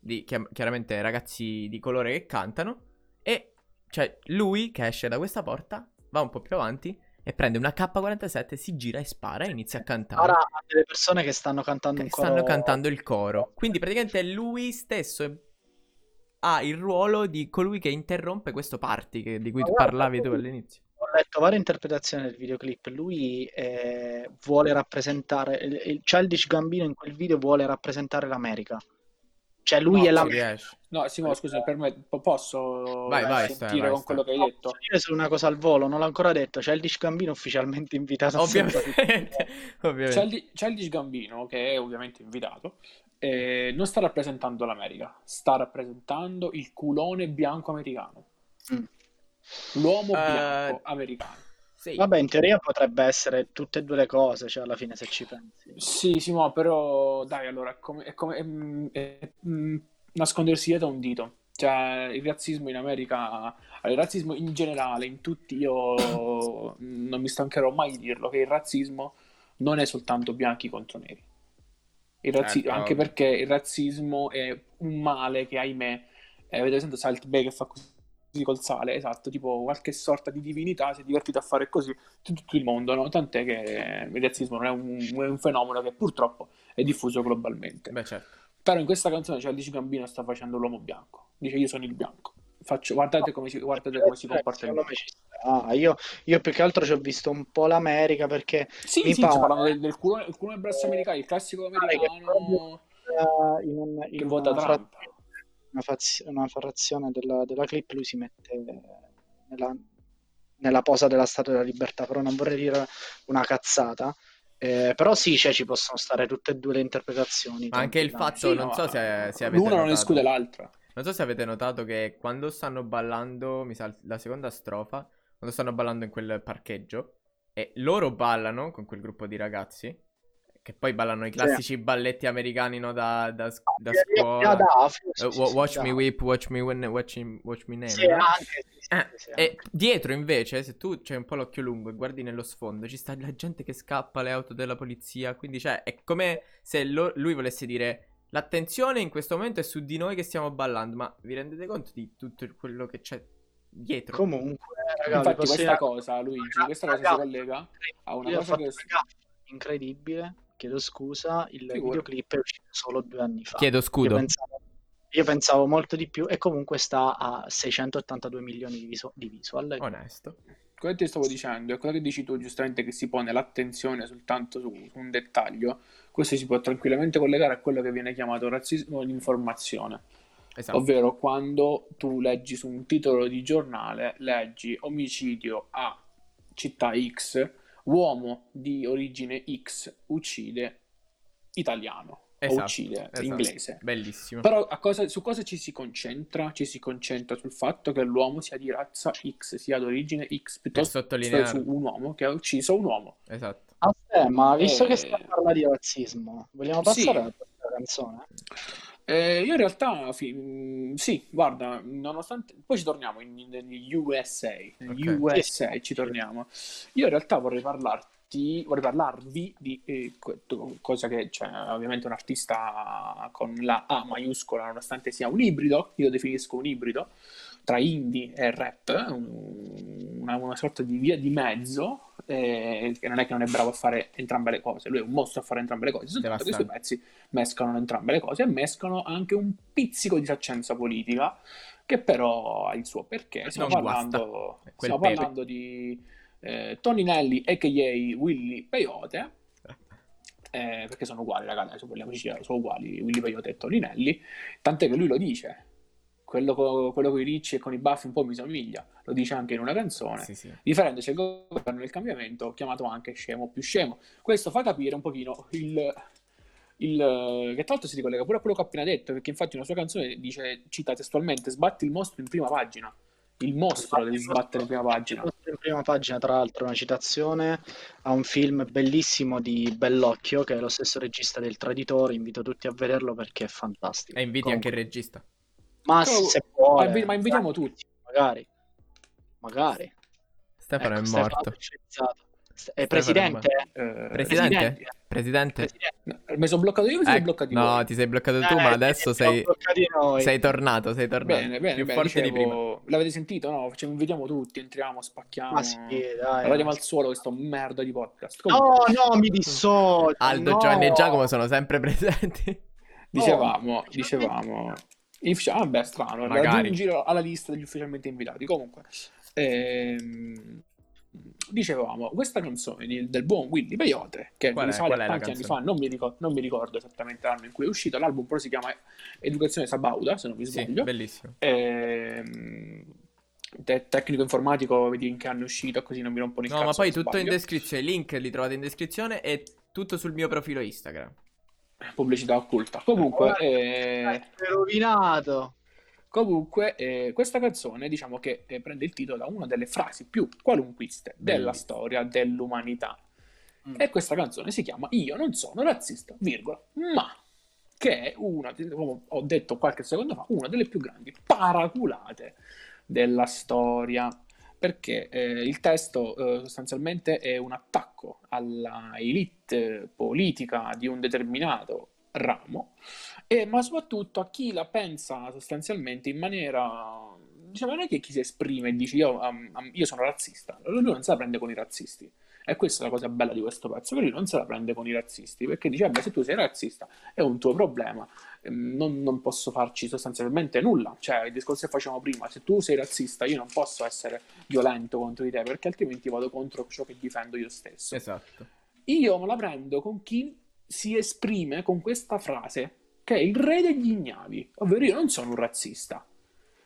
di chiaramente ragazzi di colore che cantano e cioè, lui che esce da questa porta, va un po' più avanti e prende una K47, si gira e spara e inizia a cantare. Ora ha delle persone che stanno cantando che stanno cantando il coro. Quindi praticamente lui stesso ha il ruolo di colui che interrompe questo party che, di cui tu parlavi tu all'inizio. Ho letto varie interpretazioni del videoclip. Lui eh, vuole rappresentare il, il Childish Gambino in quel video vuole rappresentare l'America. Cioè lui no, è la... No, Simo, scusa, per me posso vai, vai, sentire stai, vai, con quello che hai detto? Posso dire solo una cosa al volo, non l'ho ancora detto. C'è il Dish Gambino ufficialmente invitato ovviamente. ovviamente. C'è il Dish Gambino, che è ovviamente invitato, eh, non sta rappresentando l'America, sta rappresentando il culone bianco americano. Mm. L'uomo uh... bianco americano. Sì. Vabbè, in teoria potrebbe essere tutte e due le cose, cioè alla fine se ci pensi. Sì, sì, ma però dai, allora è come, è come è, è, è, nascondersi dietro un dito. Cioè, il razzismo in America, il razzismo in generale, in tutti, io non mi stancherò mai di dirlo, che il razzismo non è soltanto bianchi contro neri. Razzi- certo. Anche perché il razzismo è un male che, ahimè, eh, avete sentito Salt Bay che fa così col sale, esatto, tipo qualche sorta di divinità si è divertito a fare così in tutto il mondo, no? Tant'è che il razzismo non è un, è un, fenomeno che purtroppo è diffuso globalmente. Beh, certo. Però in questa canzone c'è Alice Gambino sta facendo l'uomo bianco, dice io sono il bianco. Faccio, guardate come si, guardate come si comporta il mondo. Ah, io, io, più che altro ci ho visto un po' l'America perché sì, mi sì, pare... parlando del, del culo, il culo del braccio americano, il classico americano che, in un, in che vota Trump una, faz- una frazione della, della, clip lui si mette nella, nella, posa della Statua della Libertà, però non vorrei dire una cazzata. Eh, però sì, cioè, ci possono stare tutte e due le interpretazioni. Ma anche il fatto, sì, non no, so se, se avete L'una notato, non esclude l'altra. Non so se avete notato che quando stanno ballando, mi sa la seconda strofa, quando stanno ballando in quel parcheggio, e loro ballano con quel gruppo di ragazzi, che poi ballano i classici sì. balletti americani no, da, da, da scuola. Uh, watch me whip, watch me win, watch, watch me name. Sì, no? anche, sì, eh, sì, e dietro invece, se tu c'hai un po' l'occhio lungo e guardi nello sfondo, ci sta la gente che scappa, le auto della polizia. Quindi, cioè, è come se lo, lui volesse dire... L'attenzione in questo momento è su di noi che stiamo ballando, ma vi rendete conto di tutto quello che c'è dietro? Comunque, ragazzi, infatti questa cosa, Luigi, questa cosa si collega a una cosa che... Incredibile chiedo scusa, il Figura. videoclip è uscito solo due anni fa. Chiedo scudo. Io pensavo, io pensavo, molto di più e comunque sta a 682 milioni di, visu- di visual. Onesto. Quello che ti stavo dicendo è quello che dici tu giustamente che si pone l'attenzione soltanto su, su un dettaglio. Questo si può tranquillamente collegare a quello che viene chiamato razzismo di informazione. Esatto. Ovvero quando tu leggi su un titolo di giornale, leggi omicidio a città X, uomo di origine X uccide italiano. Esatto, o uccide, esatto. inglese. Bellissimo. Però a cosa- su cosa ci si concentra? Ci si concentra sul fatto che l'uomo sia di razza X, sia d'origine X, piuttosto che su un uomo che ha ucciso un uomo. Esatto. Aspetta, ma visto che Eh. si parla di razzismo, vogliamo Sì. passare alla prossima canzone? Eh, io in realtà, fi- mh, sì, guarda, nonostante... Poi ci torniamo in- in- negli USA, negli Ok. USA ci torniamo. Io in realtà vorrei parlarti, vorrei parlarvi di eh, cosa che, cioè, ovviamente un artista con la A maiuscola, nonostante sia un ibrido, io lo definisco un ibrido, tra indie e rap, un- una, una sorta di via di mezzo, eh, che non è che non è bravo a fare entrambe le cose, lui è un mostro a fare entrambe le cose, soltanto che i suoi Devastante. pezzi mescolano entrambe le cose e mescolano anche un pizzico di saccenza politica, che però ha il suo perché. Stiamo Non parlando, stiamo parlando di eh, Tony Nelly, a.k.a. Willy Peyote, eh, perché sono uguali, ragazzi, se vogliamo dire, sono uguali Willy Peyote e Tony Nelly, tant'è che lui lo dice. Quello, co- quello con i ricci e con i baffi un po' mi somiglia, lo dice anche in una canzone Sì, sì. differendosi il governo del cambiamento, chiamato anche scemo più scemo. Questo fa capire un pochino il, il- che tra l'altro si ricollega pure a quello che ho appena detto, perché infatti una sua canzone dice, cita testualmente, sbatti il mostro in prima pagina. Il mostro devi sbattere in prima pagina. In prima pagina, tra l'altro, una citazione a un film bellissimo di Bellocchio, che è lo stesso regista del Traditore. Invito tutti a vederlo perché è fantastico. E inviti Comunque, anche il regista. Ma Però- se vuole, ma invi- ma invitiamo tutti. Magari, magari. Stefano Ecco, è morto. Stefano È è presidente? Eh, Presidente? Presidente? Presidente. Mi sono bloccato io mi siete Ecco, bloccati no, voi? ti sei bloccato tu, Eh, ma adesso sei, sei tornato, sei tornato. Bene, bene, Più bene, forte di prima. dicevo, l'avete sentito? No, ci invitiamo tutti, entriamo, spacchiamo. Ma sì, dai. Radiamo al suolo questo merda di podcast. No, Comunque, no, mi dissocio. Aldo, no. Giovanni e Giacomo sono sempre presenti. Dicevamo, No, dicevamo. Uffici- ah, beh, strano, Magari. aggiungi alla lista degli ufficialmente invitati. Comunque, ehm, dicevamo, questa canzone di- del buon Willy Peyote, che Qual risale a tanti anni fa, non mi, ricordo, non mi ricordo esattamente l'anno in cui è uscito, l'album però si chiama Educazione Sabauda, se non mi Sì, sbaglio. bellissimo. Ehm, te- tecnico informatico, vedi in che anno è uscito, così non mi rompono il No, cazzo ma poi tutto in sbaglio. descrizione. I link li trovate in descrizione e tutto sul mio profilo Instagram. Pubblicità occulta. Comunque, eh, rovinato. Comunque, eh, questa canzone diciamo che eh, prende il titolo da una delle frasi più qualunquiste della Bellissimo. storia dell'umanità. Mm. E questa canzone si chiama Io non sono razzista, virgola, ma che è una, come ho detto qualche secondo fa, una delle più grandi paraculate della storia. Perché eh, il testo eh, sostanzialmente è un attacco alla elite politica di un determinato ramo, e, ma soprattutto a chi la pensa sostanzialmente in maniera. Diciamo, non è che chi si esprime e dice io, um, io sono razzista, lui non se la prende con i razzisti. E questa è la cosa bella di questo pezzo, che lui non se la prende con i razzisti, perché dice, vabbè, se tu sei razzista è un tuo problema, ehm, non, non posso farci sostanzialmente nulla. Cioè, il discorso che facevamo prima, se tu sei razzista io non posso essere violento contro di te, perché altrimenti vado contro ciò che difendo io stesso. Esatto. Io me la prendo con chi si esprime con questa frase, che è il re degli ignavi, ovvero io non sono un razzista.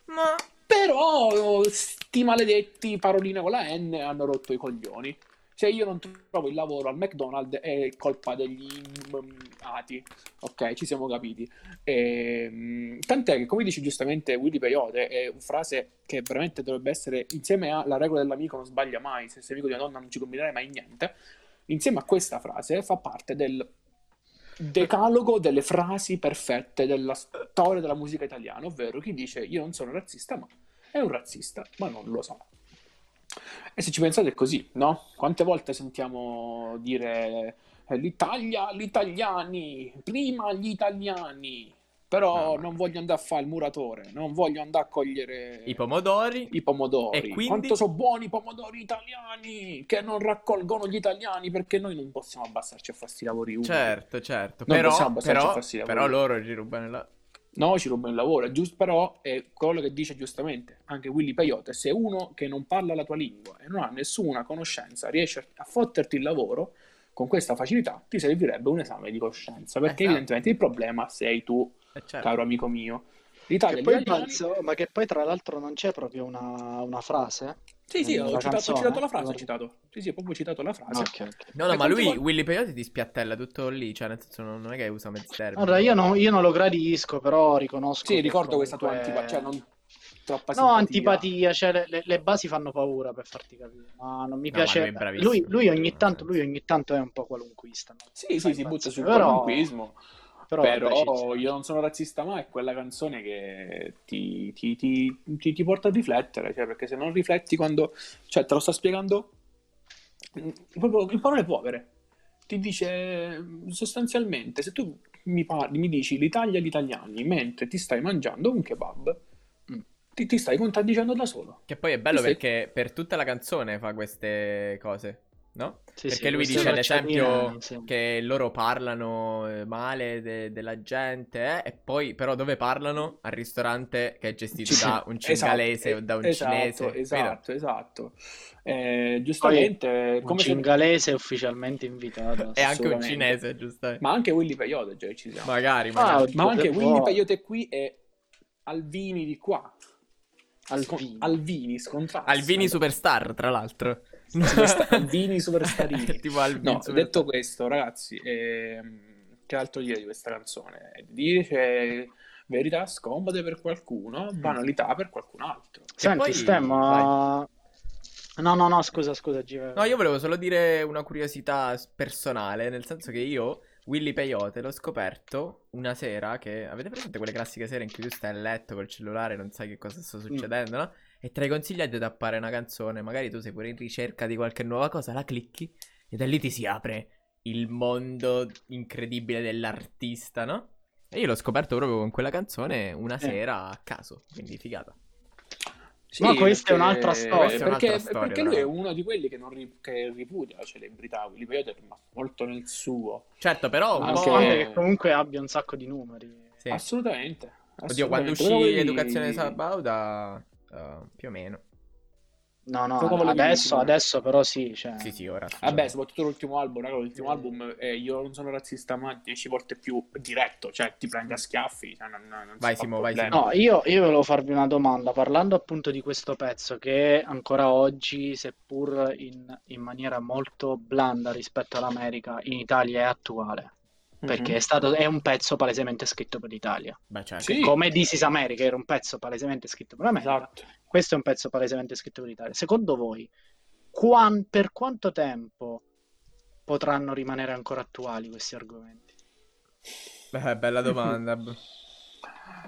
Ma Però sti maledetti paroline con la N hanno rotto i coglioni. Se io non trovo il lavoro al McDonald's è colpa degli immigrati. Ok, ci siamo capiti. Ehm, tant'è che, come dice giustamente Willy Peyote, è una frase che veramente dovrebbe essere insieme a la regola dell'amico non sbaglia mai, se sei amico di una donna non ci combinerai mai niente. Insieme a questa frase fa parte del decalogo delle frasi perfette della storia della musica italiana, ovvero chi dice io non sono razzista, ma è un razzista, ma non lo so. E se ci pensate è così, no? Quante volte sentiamo dire eh, l'Italia, gli italiani, prima gli italiani, però No, non voglio andare a fare il muratore, non voglio andare a cogliere i pomodori. i pomodori. E quindi? Quanto sono buoni i pomodori italiani che non raccolgono gli italiani perché noi non possiamo abbassarci a fare sti lavori umili. Certo, certo. Non Però, possiamo abbassarci però, a farsi i lavori. però loro ci rubano la... No, ci rubano il lavoro, è giusto, però è quello che dice giustamente anche Willy Peyote, se uno che non parla la tua lingua e non ha nessuna conoscenza riesce a fotterti il lavoro con questa facilità, ti servirebbe un esame di coscienza, perché Esatto. evidentemente il problema sei tu, Eh, certo. caro amico mio. L'Italia Che poi italiani... penso, ma che poi tra l'altro non c'è proprio una, una frase Sì, sì, ho citato, ho citato la frase, ho citato. Sì, sì, ho proprio citato la frase. Ok, ok. No, no, E ma lui, quanti vol- Willy Peyote ti spiattella tutto lì, cioè nel senso non non è che usa mezzi termini. Allora, io, no- io non lo gradisco, però riconosco Sì, che ricordo questa tua comunque- antipatia, cioè non troppa No, simpatia. antipatia, cioè le, le- le basi fanno paura per farti capire, ma non mi No, piace. lui bravissimo, lui, lui ogni tanto, lui ogni tanto è un po' qualunquista. no? Sì, sì, si butta sul però- qualunquismo. Però, Però, sta. io non sono razzista mai, è quella canzone che ti, ti- ti- ti- ti porta a riflettere, cioè, perché se non rifletti quando... Cioè, te lo sta spiegando mm, proprio in parole povere. Ti dice mm, sostanzialmente, se tu mi parli, mi dici l'Italia e gli italiani, mentre ti stai mangiando un kebab, Mm. ti, ti stai contraddicendo da solo. Che poi è bello sì. perché per tutta la canzone fa queste cose, no? Sì, perché sì, lui dice ad esempio sì. che loro parlano eh, male de- della gente, eh, e poi però dove parlano? Al ristorante che è gestito da un esatto, cingalese o da un esatto, cinese. Esatto, esatto. Eh, giustamente, Un come se- cingalese è ufficialmente invitato. E anche un cinese, giusto? Ma anche Willy Peyote, già ci siamo. Magari, Ah, magari. oddio, Ma anche che Willy. Peyote qui e Alvini di qua. Alvini. Scon- Alvini, scontrasto. Alvini Superstar, tra l'altro. Superstar- Alvini Superstarini. tipo Alvini No, Superstar. detto questo, ragazzi, ehm, che altro dire di questa canzone? Dice verità scomode per qualcuno, banalità per qualcun altro. Senti, poi- Stem, ma... No, no, no, scusa, scusa, Give. No, io volevo solo dire una curiosità personale, nel senso che io, Willy Peyote, l'ho scoperto una sera che... Avete presente quelle classiche sere in cui tu stai a letto col cellulare e non sai che cosa sta succedendo, no? E tra i consigliati ti appare una canzone, magari tu sei pure in ricerca di qualche nuova cosa, la clicchi e da lì ti si apre il mondo incredibile dell'artista, no? E io l'ho scoperto proprio con quella canzone una Eh. sera a caso, quindi figata. Ma questa è un'altra storia. Perché, un'altra storia, perché lui è uno di quelli che, non ri- che ripudia la celebrità. Willy Peyote è rimasto molto nel suo. Certo, però un Anche- po'... Nonostante che comunque abbia un sacco di numeri. Sì. Assolutamente. Oddio, quando assolutamente. uscì Però quelli- Educazione Sabauda, uh, più o meno. No, no, adesso, adesso però sì. Cioè... Sì, sì, ora. Vabbè, soprattutto l'ultimo album, raga, l'ultimo Eh. album eh, io non sono razzista, ma 10 volte più diretto, cioè ti prende a schiaffi, cioè, non, non Vai, Simo, vai, problema. No, io, io volevo farvi una domanda, parlando appunto di questo pezzo che ancora oggi, seppur in, in maniera molto blanda rispetto all'America, in Italia è attuale, perché Mhm. è, stato, è un pezzo palesemente scritto per l'Italia. Beh, certo. Sì. Come This is America era un pezzo palesemente scritto per l'America, Esatto. Questo è un pezzo palesemente scritto per l'Italia. Secondo voi, quan- per quanto tempo potranno rimanere ancora attuali questi argomenti? Beh, bella domanda.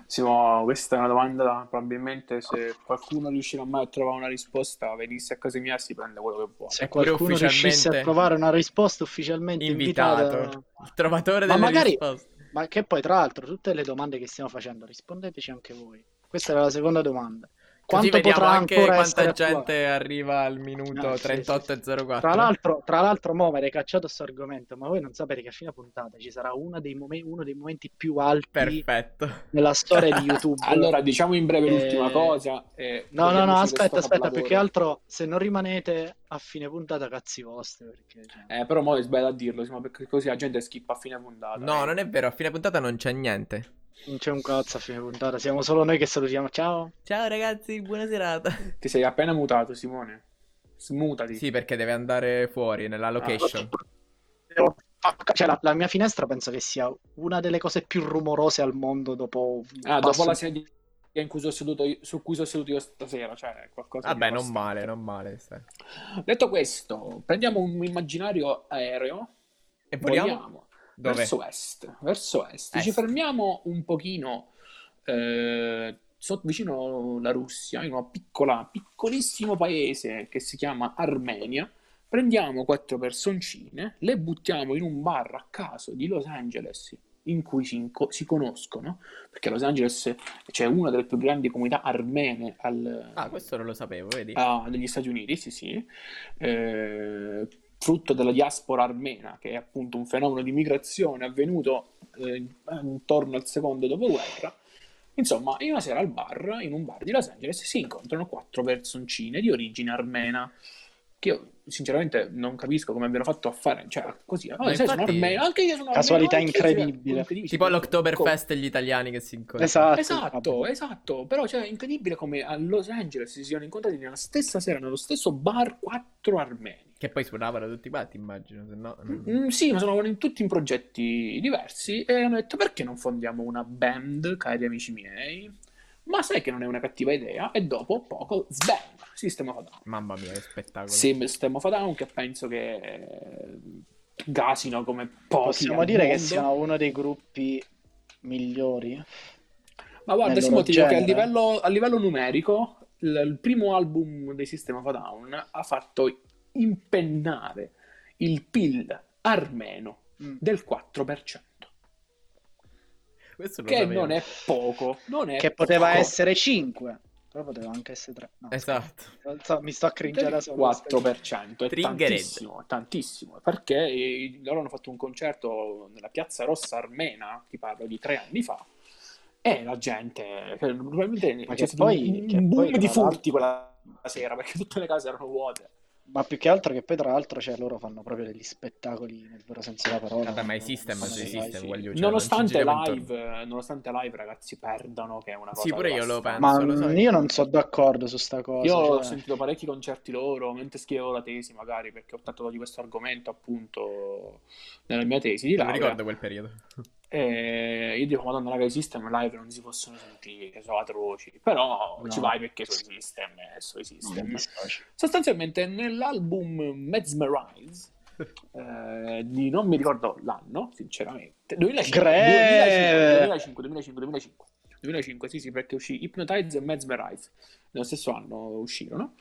Simo, questa è una domanda, probabilmente se qualcuno riuscirà mai a trovare una risposta, venisse a casa mia si prende quello che vuole. Se Eppure qualcuno riuscisse a ufficialmente trovare una risposta ufficialmente Invitato. invitata... Il trovatore Ma delle magari- risposte. Ma che poi, tra l'altro, tutte le domande che stiamo facendo, rispondeteci anche voi. Questa era la seconda domanda. Così Quanto vediamo potrà anche ancora quanta essere gente attuale? arriva al minuto Ah, sì, 38.04. Tra l'altro, tra l'altro, mo avete cacciato questo argomento, ma voi non sapete che a fine puntata ci sarà uno dei, momen- uno dei momenti più alti Perfetto. nella storia di YouTube. Allora, diciamo in breve Eh, l'ultima cosa. e No, no, no, aspetta, aspetta, più che altro se non rimanete a fine puntata cazzi vostri, perché cioè, Eh, però mo è sbagliato a dirlo, così la gente skippa a fine puntata. No, eh. non è vero, a fine puntata non c'è niente. Non c'è un cazzo a fine puntata, siamo solo noi che salutiamo. Ciao. Ciao ragazzi, buona serata. Ti sei appena mutato, Simone. Smutati. Sì, perché deve andare fuori nella location. Cioè, la, la mia finestra penso che sia una delle cose più rumorose al mondo dopo... Ah, passo- dopo la sedia in cui sono seduto io- su cui sono seduto io stasera, cioè qualcosa Vabbè, non male, non male. sai. Detto questo, prendiamo un immaginario aereo E voliamo? Dove? verso est, verso est. Ci Est. fermiamo un pochino eh, sotto- vicino alla Russia, in piccola, piccolissimo paese che si chiama Armenia. Prendiamo quattro personcine, le buttiamo in un bar a caso di Los Angeles in cui si, inco- si conoscono, perché a Los Angeles c'è una delle più grandi comunità armene al, Ah, questo non lo sapevo, vedi? ah, degli Stati Uniti, sì, sì, eh, frutto della diaspora armena, che è appunto un fenomeno di migrazione avvenuto eh, intorno al secondo dopoguerra. Insomma, in una sera al bar, in un bar di Los Angeles, si incontrano quattro personcine di origine armena che io sinceramente non capisco come abbiano fatto a fare, cioè così, oh, sai, sono infatti- armeno, anche io sono Casualità armeno, io incredibile. incredibile. Tipo Come- l'Oktoberfest e gli italiani che si incontrano. Esatto. Esatto, esatto, però cioè, è incredibile come a Los Angeles si siano incontrati nella stessa sera, nello stesso bar, quattro armeni. Che poi suonavano tutti quanti, immagino, se no... non- Mm, sì, ma sono in- tutti in progetti diversi e hanno detto perché non fondiamo una band, cari amici miei? Ma sai che non è una cattiva idea? E dopo poco, sbam, System of a Down. Mamma mia, che spettacolo. Sì, System of a Down che penso che gasino come pochi Possiamo al dire che mondo. siano uno dei gruppi migliori. Ma guarda, ti dico che a livello, a livello numerico, il, il primo album dei System of a Down ha fatto impennare il PIL armeno Mm. del 4%, Questo che sapevo. non è poco, non è Che poteva poco. essere 5, però poteva anche essere 3. No, Esatto. non so, mi sto a cringere da del solo. 4% è tantissimo, è tantissimo perché loro hanno fatto un concerto nella piazza rossa armena ti parlo di tre anni fa e la gente probabilmente Ma c'è poi- un che boom poi, di furti quella sera perché tutte le case erano vuote Ma più che altro che poi tra l'altro cioè, loro fanno proprio degli spettacoli nel vero senso della parola. Vabbè, ma no, system, sì. voglio- cioè, nonostante non live nonostante live ragazzi perdano che è una cosa Sì, pure io lo devastante. Ma penso, lo so. io non sono d'accordo su sta cosa. Io ho cioè. sentito parecchi concerti loro mentre scrivevo la tesi, magari perché ho trattato di questo argomento appunto nella mia tesi di Non mi laurea. ricordo quel periodo. E io dico, Madonna, raga, i system live non si possono sentire, sono atroci. Però No. ci vai perché sono i system, eh, sono i No, system. dispiace. Sostanzialmente nell'album Mesmerize, eh, di non mi ricordo l'anno, sinceramente, 2005, Greve! 2005, 2005, 2005, 2005, sì sì, perché uscì Hypnotize e Mesmerize, nello stesso anno uscirono.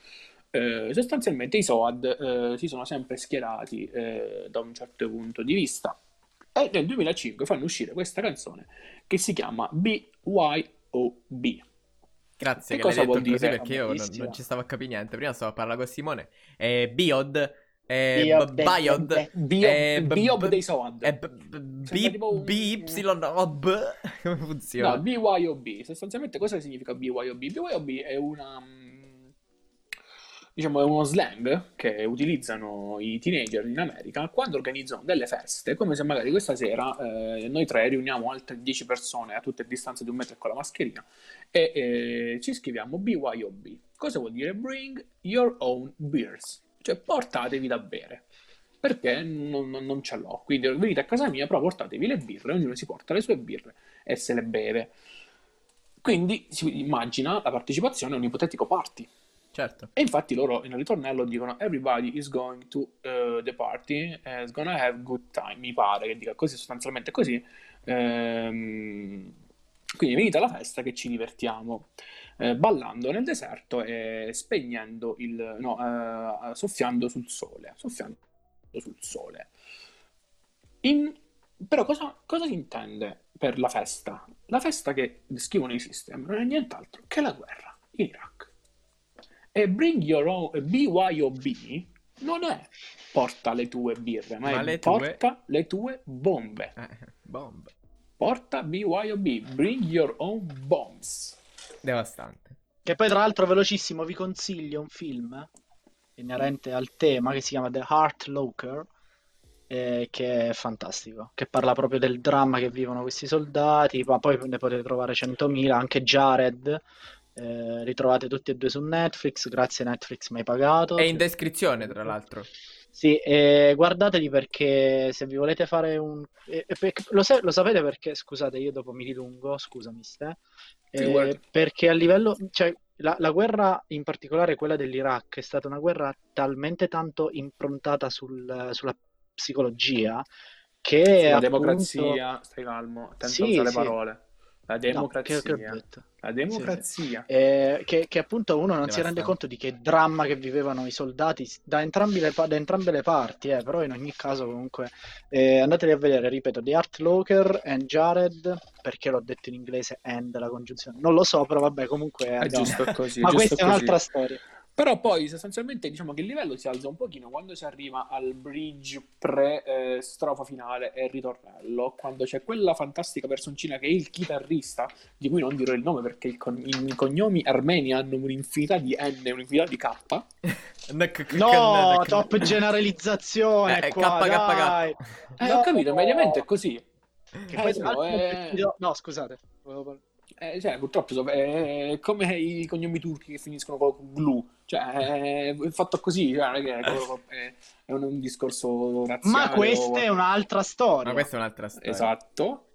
Eh, sostanzialmente i SOAD eh, si sono sempre schierati eh, da un certo punto di vista e nel 2005 fanno uscire questa canzone che si chiama BYOB. Grazie Che che, cosa vuol così dire? perché io non, non ci stavo a capire niente. Prima stavo a parlare con Simone. E Biod. E Biod, B- Biod. beh, Bio- Eh, b- Biob b- dei un- BYOB. Come No, funziona? BYOB. Sostanzialmente cosa significa BYOB? BYOB è una... Diciamo, è uno slang che utilizzano i teenager in America quando organizzano delle feste, come se magari questa sera eh, noi tre riuniamo altre 10 persone a tutte distanze di un metro e con la mascherina e eh, ci scriviamo BYOB. Cosa vuol dire? Bring your own beers, cioè portatevi da bere. Perché non, non- non ce l'ho. Quindi venite a casa mia, però portatevi le birre, ognuno si porta le sue birre e se le beve. Quindi si immagina la partecipazione a un ipotetico party. Certo. E infatti loro nel ritornello dicono Everybody is going to uh, the party and is gonna have good time. Mi pare che dica così, sostanzialmente così. Ehm, quindi venite alla festa che ci divertiamo. eh, ballando nel deserto e spegnendo il... no, eh, soffiando sul sole. Soffiando sul sole. In- Però cosa, cosa si intende per la festa? La festa che descrivono i system non è nient'altro che la guerra in Iraq. E Bring Your Own BYOB non è porta le tue birre, ma, Ma è le tue- porta le tue bombe. Eh, bomba. Porta BYOB, Bring Your Own Bombs. Devastante. Che poi tra l'altro velocissimo vi consiglio un film inerente al tema che si chiama The Heart Locker eh, che è fantastico, che parla proprio del dramma che vivono questi soldati, ma poi ne potete trovare 100.000, anche Jared, eh, ritrovate tutti e due su Netflix, grazie Netflix mi hai pagato. È in descrizione, tra l'altro. Sì, e guardatevi perché se vi volete fare un... e- e perché- lo, sa- lo sapete perché, scusate, io dopo mi dilungo, scusami Ste, eh, perché a livello, cioè la, la guerra, in particolare quella dell'Iraq, è stata una guerra talmente tanto improntata sul- sulla psicologia che Sulla appunto... democrazia, stai calmo, attento Sì, alle sì. parole. La No, democrazia. che- che ho detto? La democrazia. Eh, che, che appunto uno non si rende conto di che dramma che vivevano i soldati da le, da entrambe le parti, eh, però in ogni caso comunque eh, andateli a vedere, ripeto, The Art Locker and Jared, perché l'ho detto in inglese and la congiunzione, non lo so, però vabbè comunque È andiamo. giusto così. è Ma giusto questa è così. un'altra storia. Però poi sostanzialmente diciamo che il livello si alza un pochino quando si arriva al bridge pre-strofa finale e ritornello, quando c'è quella fantastica personcina che è il chitarrista, di cui non dirò il nome perché il con- i cognomi armeni hanno un'infinità di N e un'infinità di K. No, top generalizzazione Eh, qua, KKK. dai. Eh, No. ho capito, mediamente è così. Che Eh, eh. è più- No, scusate. volevo Eh, cioè, purtroppo è come i cognomi turchi che finiscono con glu, cioè è fatto così, cioè, è, è, un, un discorso razziale. Ma questa è un'altra storia. Ma questa è un'altra storia. Esatto.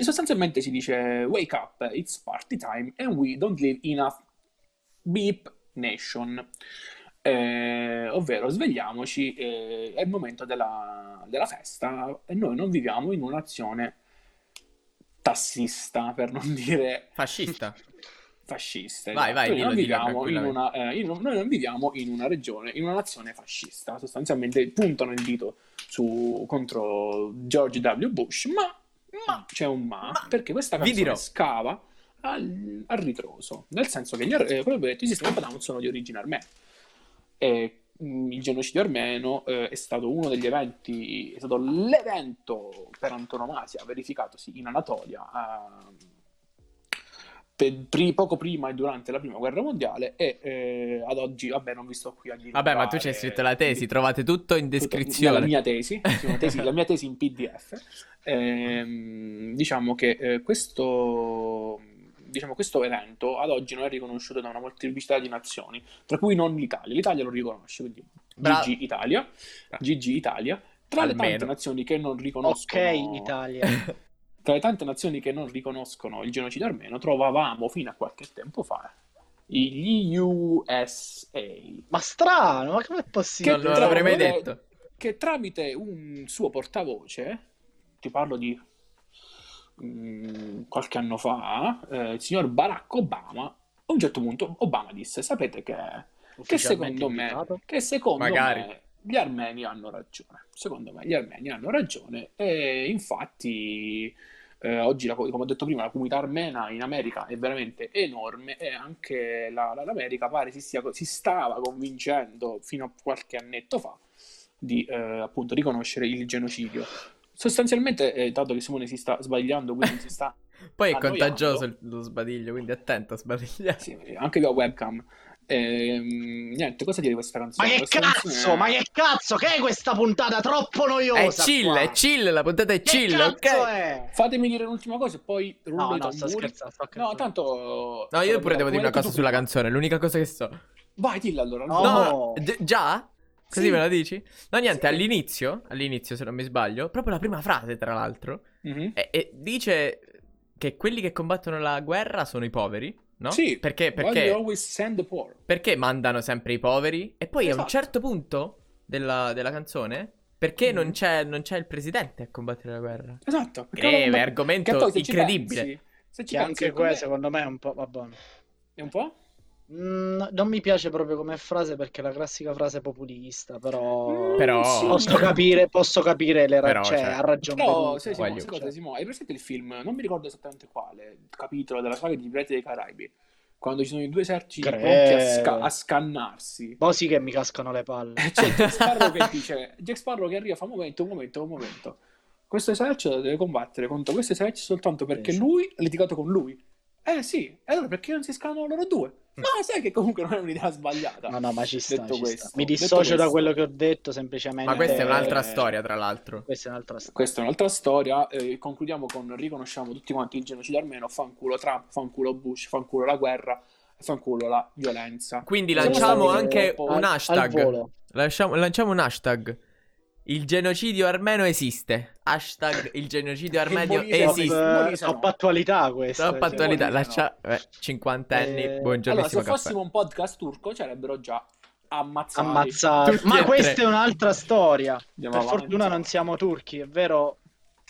Sostanzialmente si dice wake up, it's party time and we don't live in a beep nation. Eh, ovvero svegliamoci, eh, è il momento della, della festa e noi non viviamo in una nazione tassista, per non dire Fascista. fascista. Vai, vai, Noi dillo, non viviamo in una, eh, in- noi non viviamo in una regione, in una nazione fascista. Sostanzialmente puntano il dito su, contro George W. Bush, ma, ma c'è un ma, Ma- perché questa canzone scava al, al ritroso, nel senso che gli, eh, ho detto, i sistemi Down sono di origine armena. E il genocidio armeno eh, è stato uno degli eventi, è stato l'evento per antonomasia verificatosi in Anatolia eh, per- pri- poco prima e durante la prima guerra mondiale e eh, ad oggi, vabbè, non vi sto qui a dire. Vabbè, ma tu ci hai scritto la tesi, trovate tutto in la descrizione. mia tesi, tesi- la mia tesi in PDF. Ehm, diciamo che eh, questo, diciamo, questo evento ad oggi non è riconosciuto da una molteplicità di nazioni, tra cui non l'Italia. L'Italia lo riconosce, quindi Bra- GG Italia, GG Italia. Tra le Almeno. tante nazioni che non riconoscono Ok, Italia. tra le tante nazioni che non riconoscono il genocidio armeno, trovavamo fino a qualche tempo fa gli USA. Ma strano, ma com'è possibile? Non, non l'avrei mai Che- detto. Che tramite un suo portavoce, ti parlo di mm, qualche anno fa, eh, il signor Barack Obama, a un certo punto Obama disse, sapete che, che secondo me, che secondo Magari. me gli armeni hanno ragione. Secondo me gli armeni hanno ragione e infatti eh, oggi, la- come ho detto prima, la comunità armena in America è veramente enorme e anche la- la- l'America pare si, stia- si stava convincendo fino a qualche annetto fa di eh, appunto riconoscere il genocidio. Sostanzialmente, eh, dato che Simone si sta sbagliando, quindi si sta Poi è contagioso il- lo sbadiglio, quindi attento a sbagliare. sì, anche via webcam. Ehm, niente, cosa dire di questa Ma canzone? che Questa cazzo, canzone- ma che cazzo, che è questa puntata troppo noiosa? È chill, qua? è chill, la puntata è Che chill, cazzo ok? è? Fatemi dire l'ultima cosa e poi rullo No, i no, sto tamburi. scherzando, sto No, tanto... No, io pure devo dire una cosa tu sulla canzone, l'unica cosa che so. Vai, dillo allora. No. No, gi- già? Così Sì. me la dici? No, niente, Sì. all'inizio, all'inizio se non mi sbaglio, proprio la prima frase tra l'altro, Mhm. e, e dice che quelli che combattono la guerra sono i poveri, no? Sì, Perché, perché, perché mandano sempre i poveri? E poi a un Esatto. certo punto della, della canzone, perché Mhm. non, c'è, non c'è il presidente a combattere la guerra? Esatto. Greve, argomento incredibile. pensi- se ci Che anche questo secondo me è un po'... Vabbè. È un po'? Mm, non mi piace proprio come frase perché è la classica frase populista, però... Mm, Però- sì. Posso capire, posso capire le Però, ragioni, cioè, cioè, ha ragione. Voglio. sai cosa, Cioè, Simone? Hai presente il film? Non mi ricordo esattamente quale, il capitolo della saga di Pirati dei Caraibi, quando ci sono i due eserciti Cre- pronti a, sca- a scannarsi. Mo sì che mi cascano le palle. E C'è Jack Sparrow che dice, Jack Sparrow che arriva, fa un momento, un momento, un momento. Questo esercito deve combattere contro questo esercito soltanto perché Sì, sì. lui ha litigato con lui. Eh sì, e allora perché non si scannano loro due? Ma sai che comunque non è un'idea sbagliata. No, no, ma ci sta, Detto ci questo, sta. Mi dissocio da quello che ho detto semplicemente. Ma questa è un'altra Eh, storia, tra l'altro. Questa è un'altra storia. Questa è un'altra storia. eh, concludiamo con riconosciamo tutti quanti il genocidio armeno. Fanculo Trump, fanculo Bush, fanculo la guerra, fanculo la violenza. Quindi lanciamo anche un hashtag. Lanciamo, lanciamo un hashtag. Il genocidio armeno esiste. Hashtag il genocidio Top, esiste. Eh, no. top attualità questa. Troppa attualità. Lascia... eh, 50 anni, Eh, Allora, buongiornissimo se caffè. fossimo un podcast turco, ci avrebbero già ammazzati. Ammazzati. Ma questa tre. è un'altra storia. Andiamo per avanti. fortuna non siamo turchi, è vero?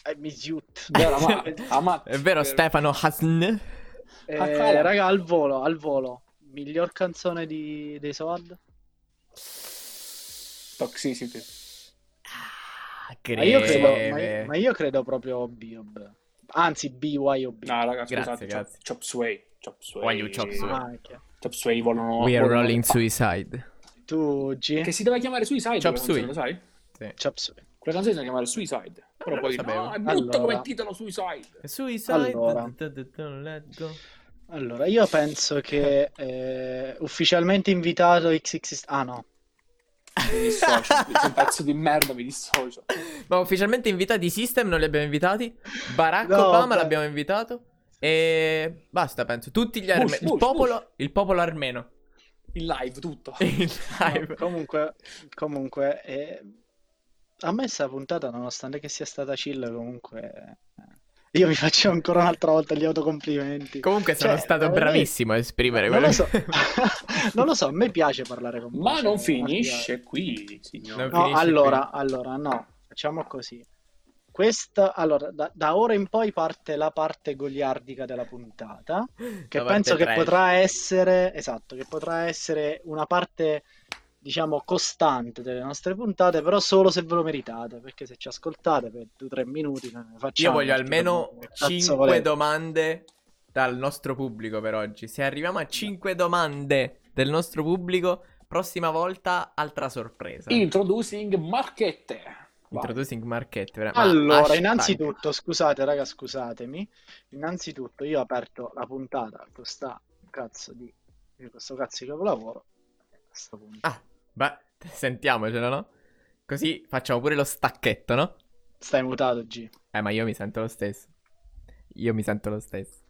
Eh, Misyut. Vero, ma- È vero, Stefano Hasn? Eh, Accala. raga, al volo, al volo. Miglior canzone di, dei Soad? Toxicity. Ah, Ma io, credo, ma, io, ma io credo proprio Biob. Anzi, BYOB. No, raga, Grazie, scusate, grazie. Chop, chop Sway. Chop Sway. Why you chop sway? Ah, ok. Chop Sway vogliono... We are rolling suicide. Tu, G? Che si deve chiamare Suicide, Chop Suey. lo sai? Sì. Chop Suey. Quella canzone si deve chiamare Suicide. Però non poi no, è brutto Allora. come titolo Suicide. Suicide. Allora. Allora, io penso che eh, ufficialmente invitato XX... Ah, no. Mi dissocio. Sei un pezzo di merda, mi dissocio. Ma ufficialmente invitati i System non li abbiamo invitati. Barack No, Obama beh. l'abbiamo invitato. E basta, penso. Tutti gli armeni. Il popolo, il popolo armeno. In live, tutto. No, live. comunque, comunque eh, a me sta puntata, nonostante che sia stata chill, comunque... eh, io mi faccio ancora un'altra volta gli autocomplimenti. Comunque sono Cioè, stato veramente- bravissimo a esprimere Non quello lo so, non lo so, a me piace parlare con Ma voce non finisce qui, signore. Non No, allora, allora, no, facciamo così. Questa, allora, da, da ora in poi parte la parte goliardica della puntata, che La penso che trash. potrà essere, esatto, che potrà essere una parte, diciamo, costante delle nostre puntate, però solo se ve lo meritate, perché se ci ascoltate per due o tre minuti noi ne Io facciamo. voglio perché almeno che cazzo 5 volete. domande dal nostro pubblico per oggi. Se arriviamo a 5 domande del nostro pubblico, prossima volta altra sorpresa. Introducing Marchette. Introducing Marchette. ma Allora, hashtag. innanzitutto, scusate raga, scusatemi. Innanzitutto io ho aperto la puntata con sta cazzo di questo cazzo di capolavoro. A sto punto. Ah, beh, sentiamocelo, no? Così facciamo pure lo stacchetto, no? Stai mutato, G. Eh, ma io mi sento lo stesso. Io mi sento lo stesso.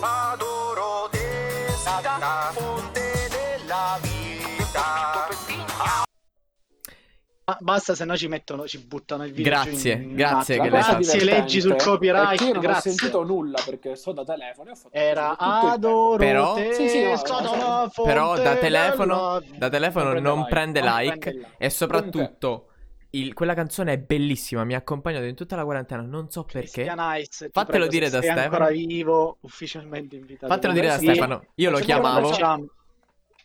Adoro te, Santa fonte Ma basta, se no ci mettono, ci buttano il video. Grazie, in- in grazie un che attimo. l'hai cosa fatto. Se divertente leggi sul copyright, io non ho grazie. sentito nulla perché sto da telefono e ho fatto Era adoro Però- Sì, sì, no, Però da telefono, da telefono Non prende non like. prende Non like. prende like. E soprattutto, il- quella canzone è bellissima. Mi ha accompagnato in tutta la quarantena. Non so perché. Christian Ice, ti Fatelo prego, dire da sei Stefano. ancora vivo, ufficialmente invitato. Fatelo dire da Sì. Stefano. Io lo chiamavo.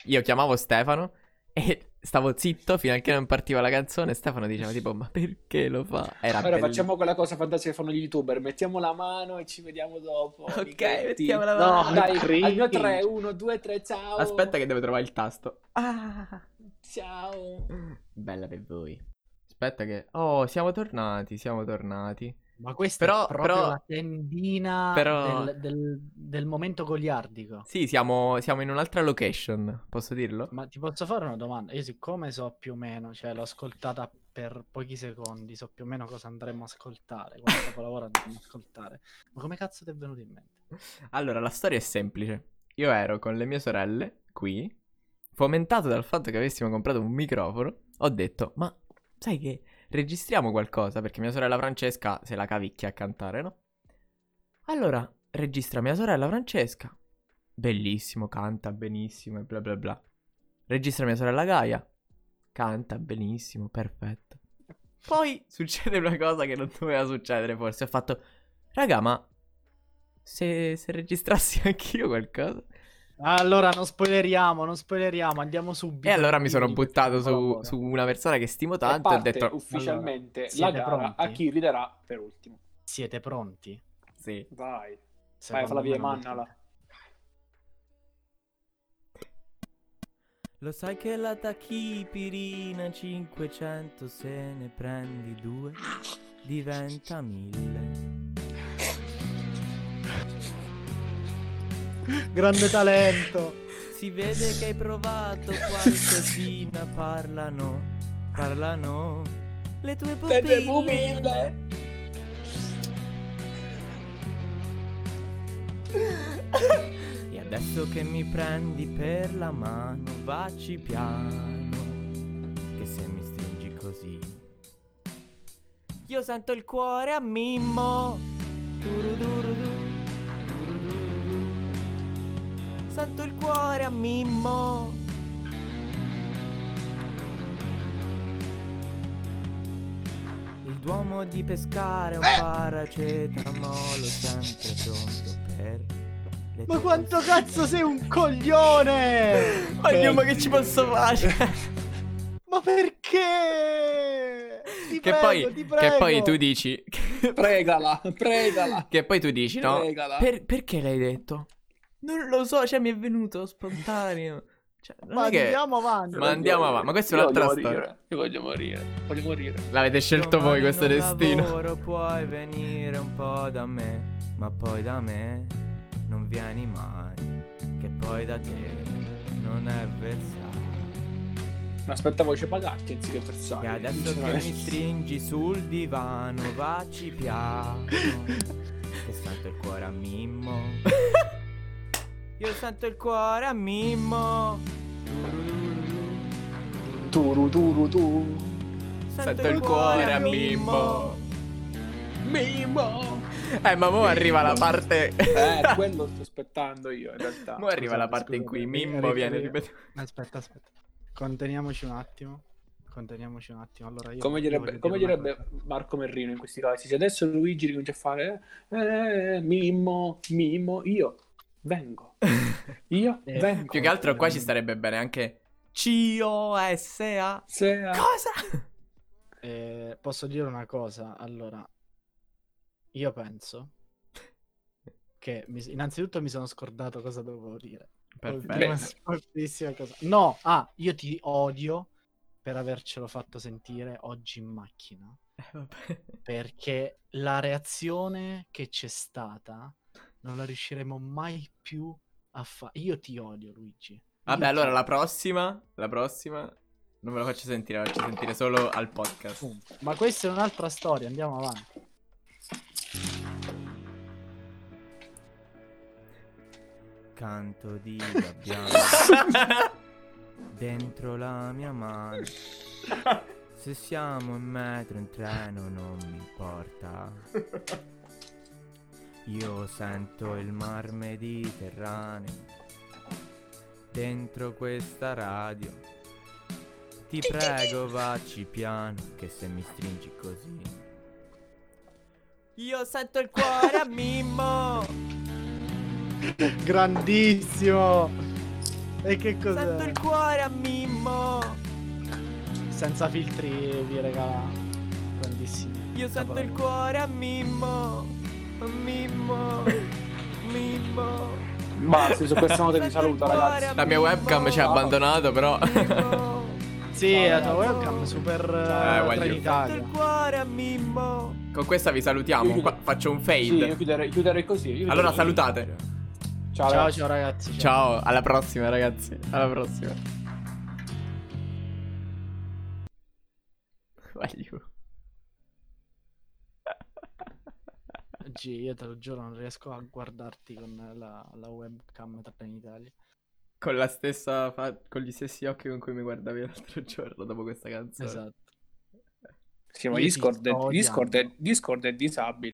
Io chiamavo Stefano. E stavo zitto fino a che non partiva la canzone. Stefano diceva tipo, ma perché lo fa? Era Ora bello. facciamo quella cosa fantasia che fanno gli youtuber, mettiamo la mano e ci vediamo dopo. Ok, mettiamo la No, mano. Dai, cringe. al mio 3, 1, 2, 3, ciao. Aspetta che devo trovare il tasto. Ah. Ciao. Bella per voi. Aspetta che... Oh, siamo tornati, siamo tornati. Ma questa Però- è proprio però- la tendina però- del, del- del momento goliardico. Sì, siamo, siamo in un'altra location, posso dirlo? Ma ti posso fare una domanda? Io siccome so più o meno, cioè l'ho ascoltata per pochi secondi, so più o meno cosa andremo a ascoltare, quale capolavoro andremo a ascoltare. Ma come cazzo ti è venuto in mente? Allora, la storia è semplice. Io ero con le mie sorelle qui, fomentato dal fatto che avessimo comprato un microfono, ho detto, ma sai che registriamo qualcosa? Perché mia sorella Francesca se la cavicchia a cantare, no? Allora, registra mia sorella Francesca. Bellissimo, canta benissimo e bla bla bla. Registra mia sorella Gaia. Canta benissimo, perfetto. Poi succede una cosa che non doveva succedere forse. Ho fatto, raga, ma se, se registrassi anch'io qualcosa. Allora, non spoileriamo, non spoileriamo, andiamo subito. E allora mi sono buttato su, su una persona che stimo tanto e ho detto, ufficialmente Allora, la siete gara pronti? a chi riderà per ultimo. Siete pronti? sì. Vai. Secondo falla via, me non mannala. Lo sai che la tachipirina 500 se ne prendi due diventa mille. Grande talento. Si vede che hai provato qualcosina, parlano, parlano le tue pupille. E adesso che mi prendi per la mano, vacci piano, che se mi stringi così, io sento il cuore a mimmo. Turudururu, Sento il cuore a mimmo. Il duomo di pescare un paracetamolo sempre pronto per Ma quanto cazzo sei un coglione! Oddio, ma che ci posso fare? Ma perché? Ti che, prego, poi, ti che poi tu dici. Pregala, pregala. che poi tu dici, no? Pregala. Per- perché l'hai detto? Non lo so, cioè mi è venuto spontaneo. Cioè, non Ma è che... andiamo avanti. Ma andiamo avanti. Ma questa è un'altra storia. morire, Io voglio morire. Voglio morire. L'avete scelto voi Domani questo non destino. lavoro, puoi venire un po' da me, ma poi da me non vieni mai, che poi da te non è versato. Mi aspettavo voce pagati anziché E Versailles. adesso che mi stringi sul divano, vacci piano, che sento il cuore a Mimmo. Io sento il cuore a Mimmo. Turu turu tu. Sento il cuore a Mimmo. Mimmo. Eh, ma mo arriva la parte. Eh, quello sto aspettando io in realtà. Mo arriva la parte in cui Mimmo viene ri- ripetuto. Aspetta, aspetta. Conteniamoci un attimo. Conteniamoci un attimo. Allora io Come direbbe, come direbbe. Marco Merrino in questi casi, se adesso Luigi ricomincia a fare eh, Mimmo, Mimmo, io vengo. Io Eh, vengo. Più che altro qua ci starebbe bene anche C-O-S-A. Se- Cosa? Eh, posso dire una cosa? Allora, io penso che mi- innanzitutto mi sono scordato cosa dovevo dire. Perfetto. Cosa. No, ah, io ti odio per avercelo fatto sentire oggi in macchina. Eh, vabbè. Perché la reazione che c'è stata non la riusciremo mai più a fare. Io ti odio, Luigi. Vabbè, Io allora ti la prossima, la prossima non ve lo faccio sentire, la faccio sentire solo al podcast. Ma questa è un'altra storia, andiamo avanti. Canto di gabbiano dentro la mia mano. Se siamo in metro, in treno, non mi importa. Io sento il mar Mediterraneo dentro questa radio. Ti prego, vacci piano, che se mi stringi così. Io sento il cuore a Mimmo. Grandissimo! E che Sento cos'è? il cuore a Mimmo. Senza filtri vi regala. Grandissimo. Io sento il cuore a Mimmo. Mimmo. Mimmo. Basta, su questa nota vi saluto ragazzi. La mia webcam ci ha Ciao. abbandonato, però. Mimmo. Sì, la tua webcam super Eh, eh, Trenitalia. Il cuore a Mimmo. Con questa vi salutiamo. Qua faccio un Sì, io fade. chiuderei, chiuderei così. io Allora chiuderei- salutate. Ciao, Ciao, ragazzi. ciao ragazzi. Ciao, alla prossima, ragazzi. Alla prossima. Voglio. Oggi io te lo giuro, non riesco a guardarti con la, la webcam Trenitalia. Con la stessa fa- con gli stessi occhi con cui mi guardavi l'altro giorno dopo questa canzone. Esatto. Sì, ma Discord, Discord, è. Discord è disabile.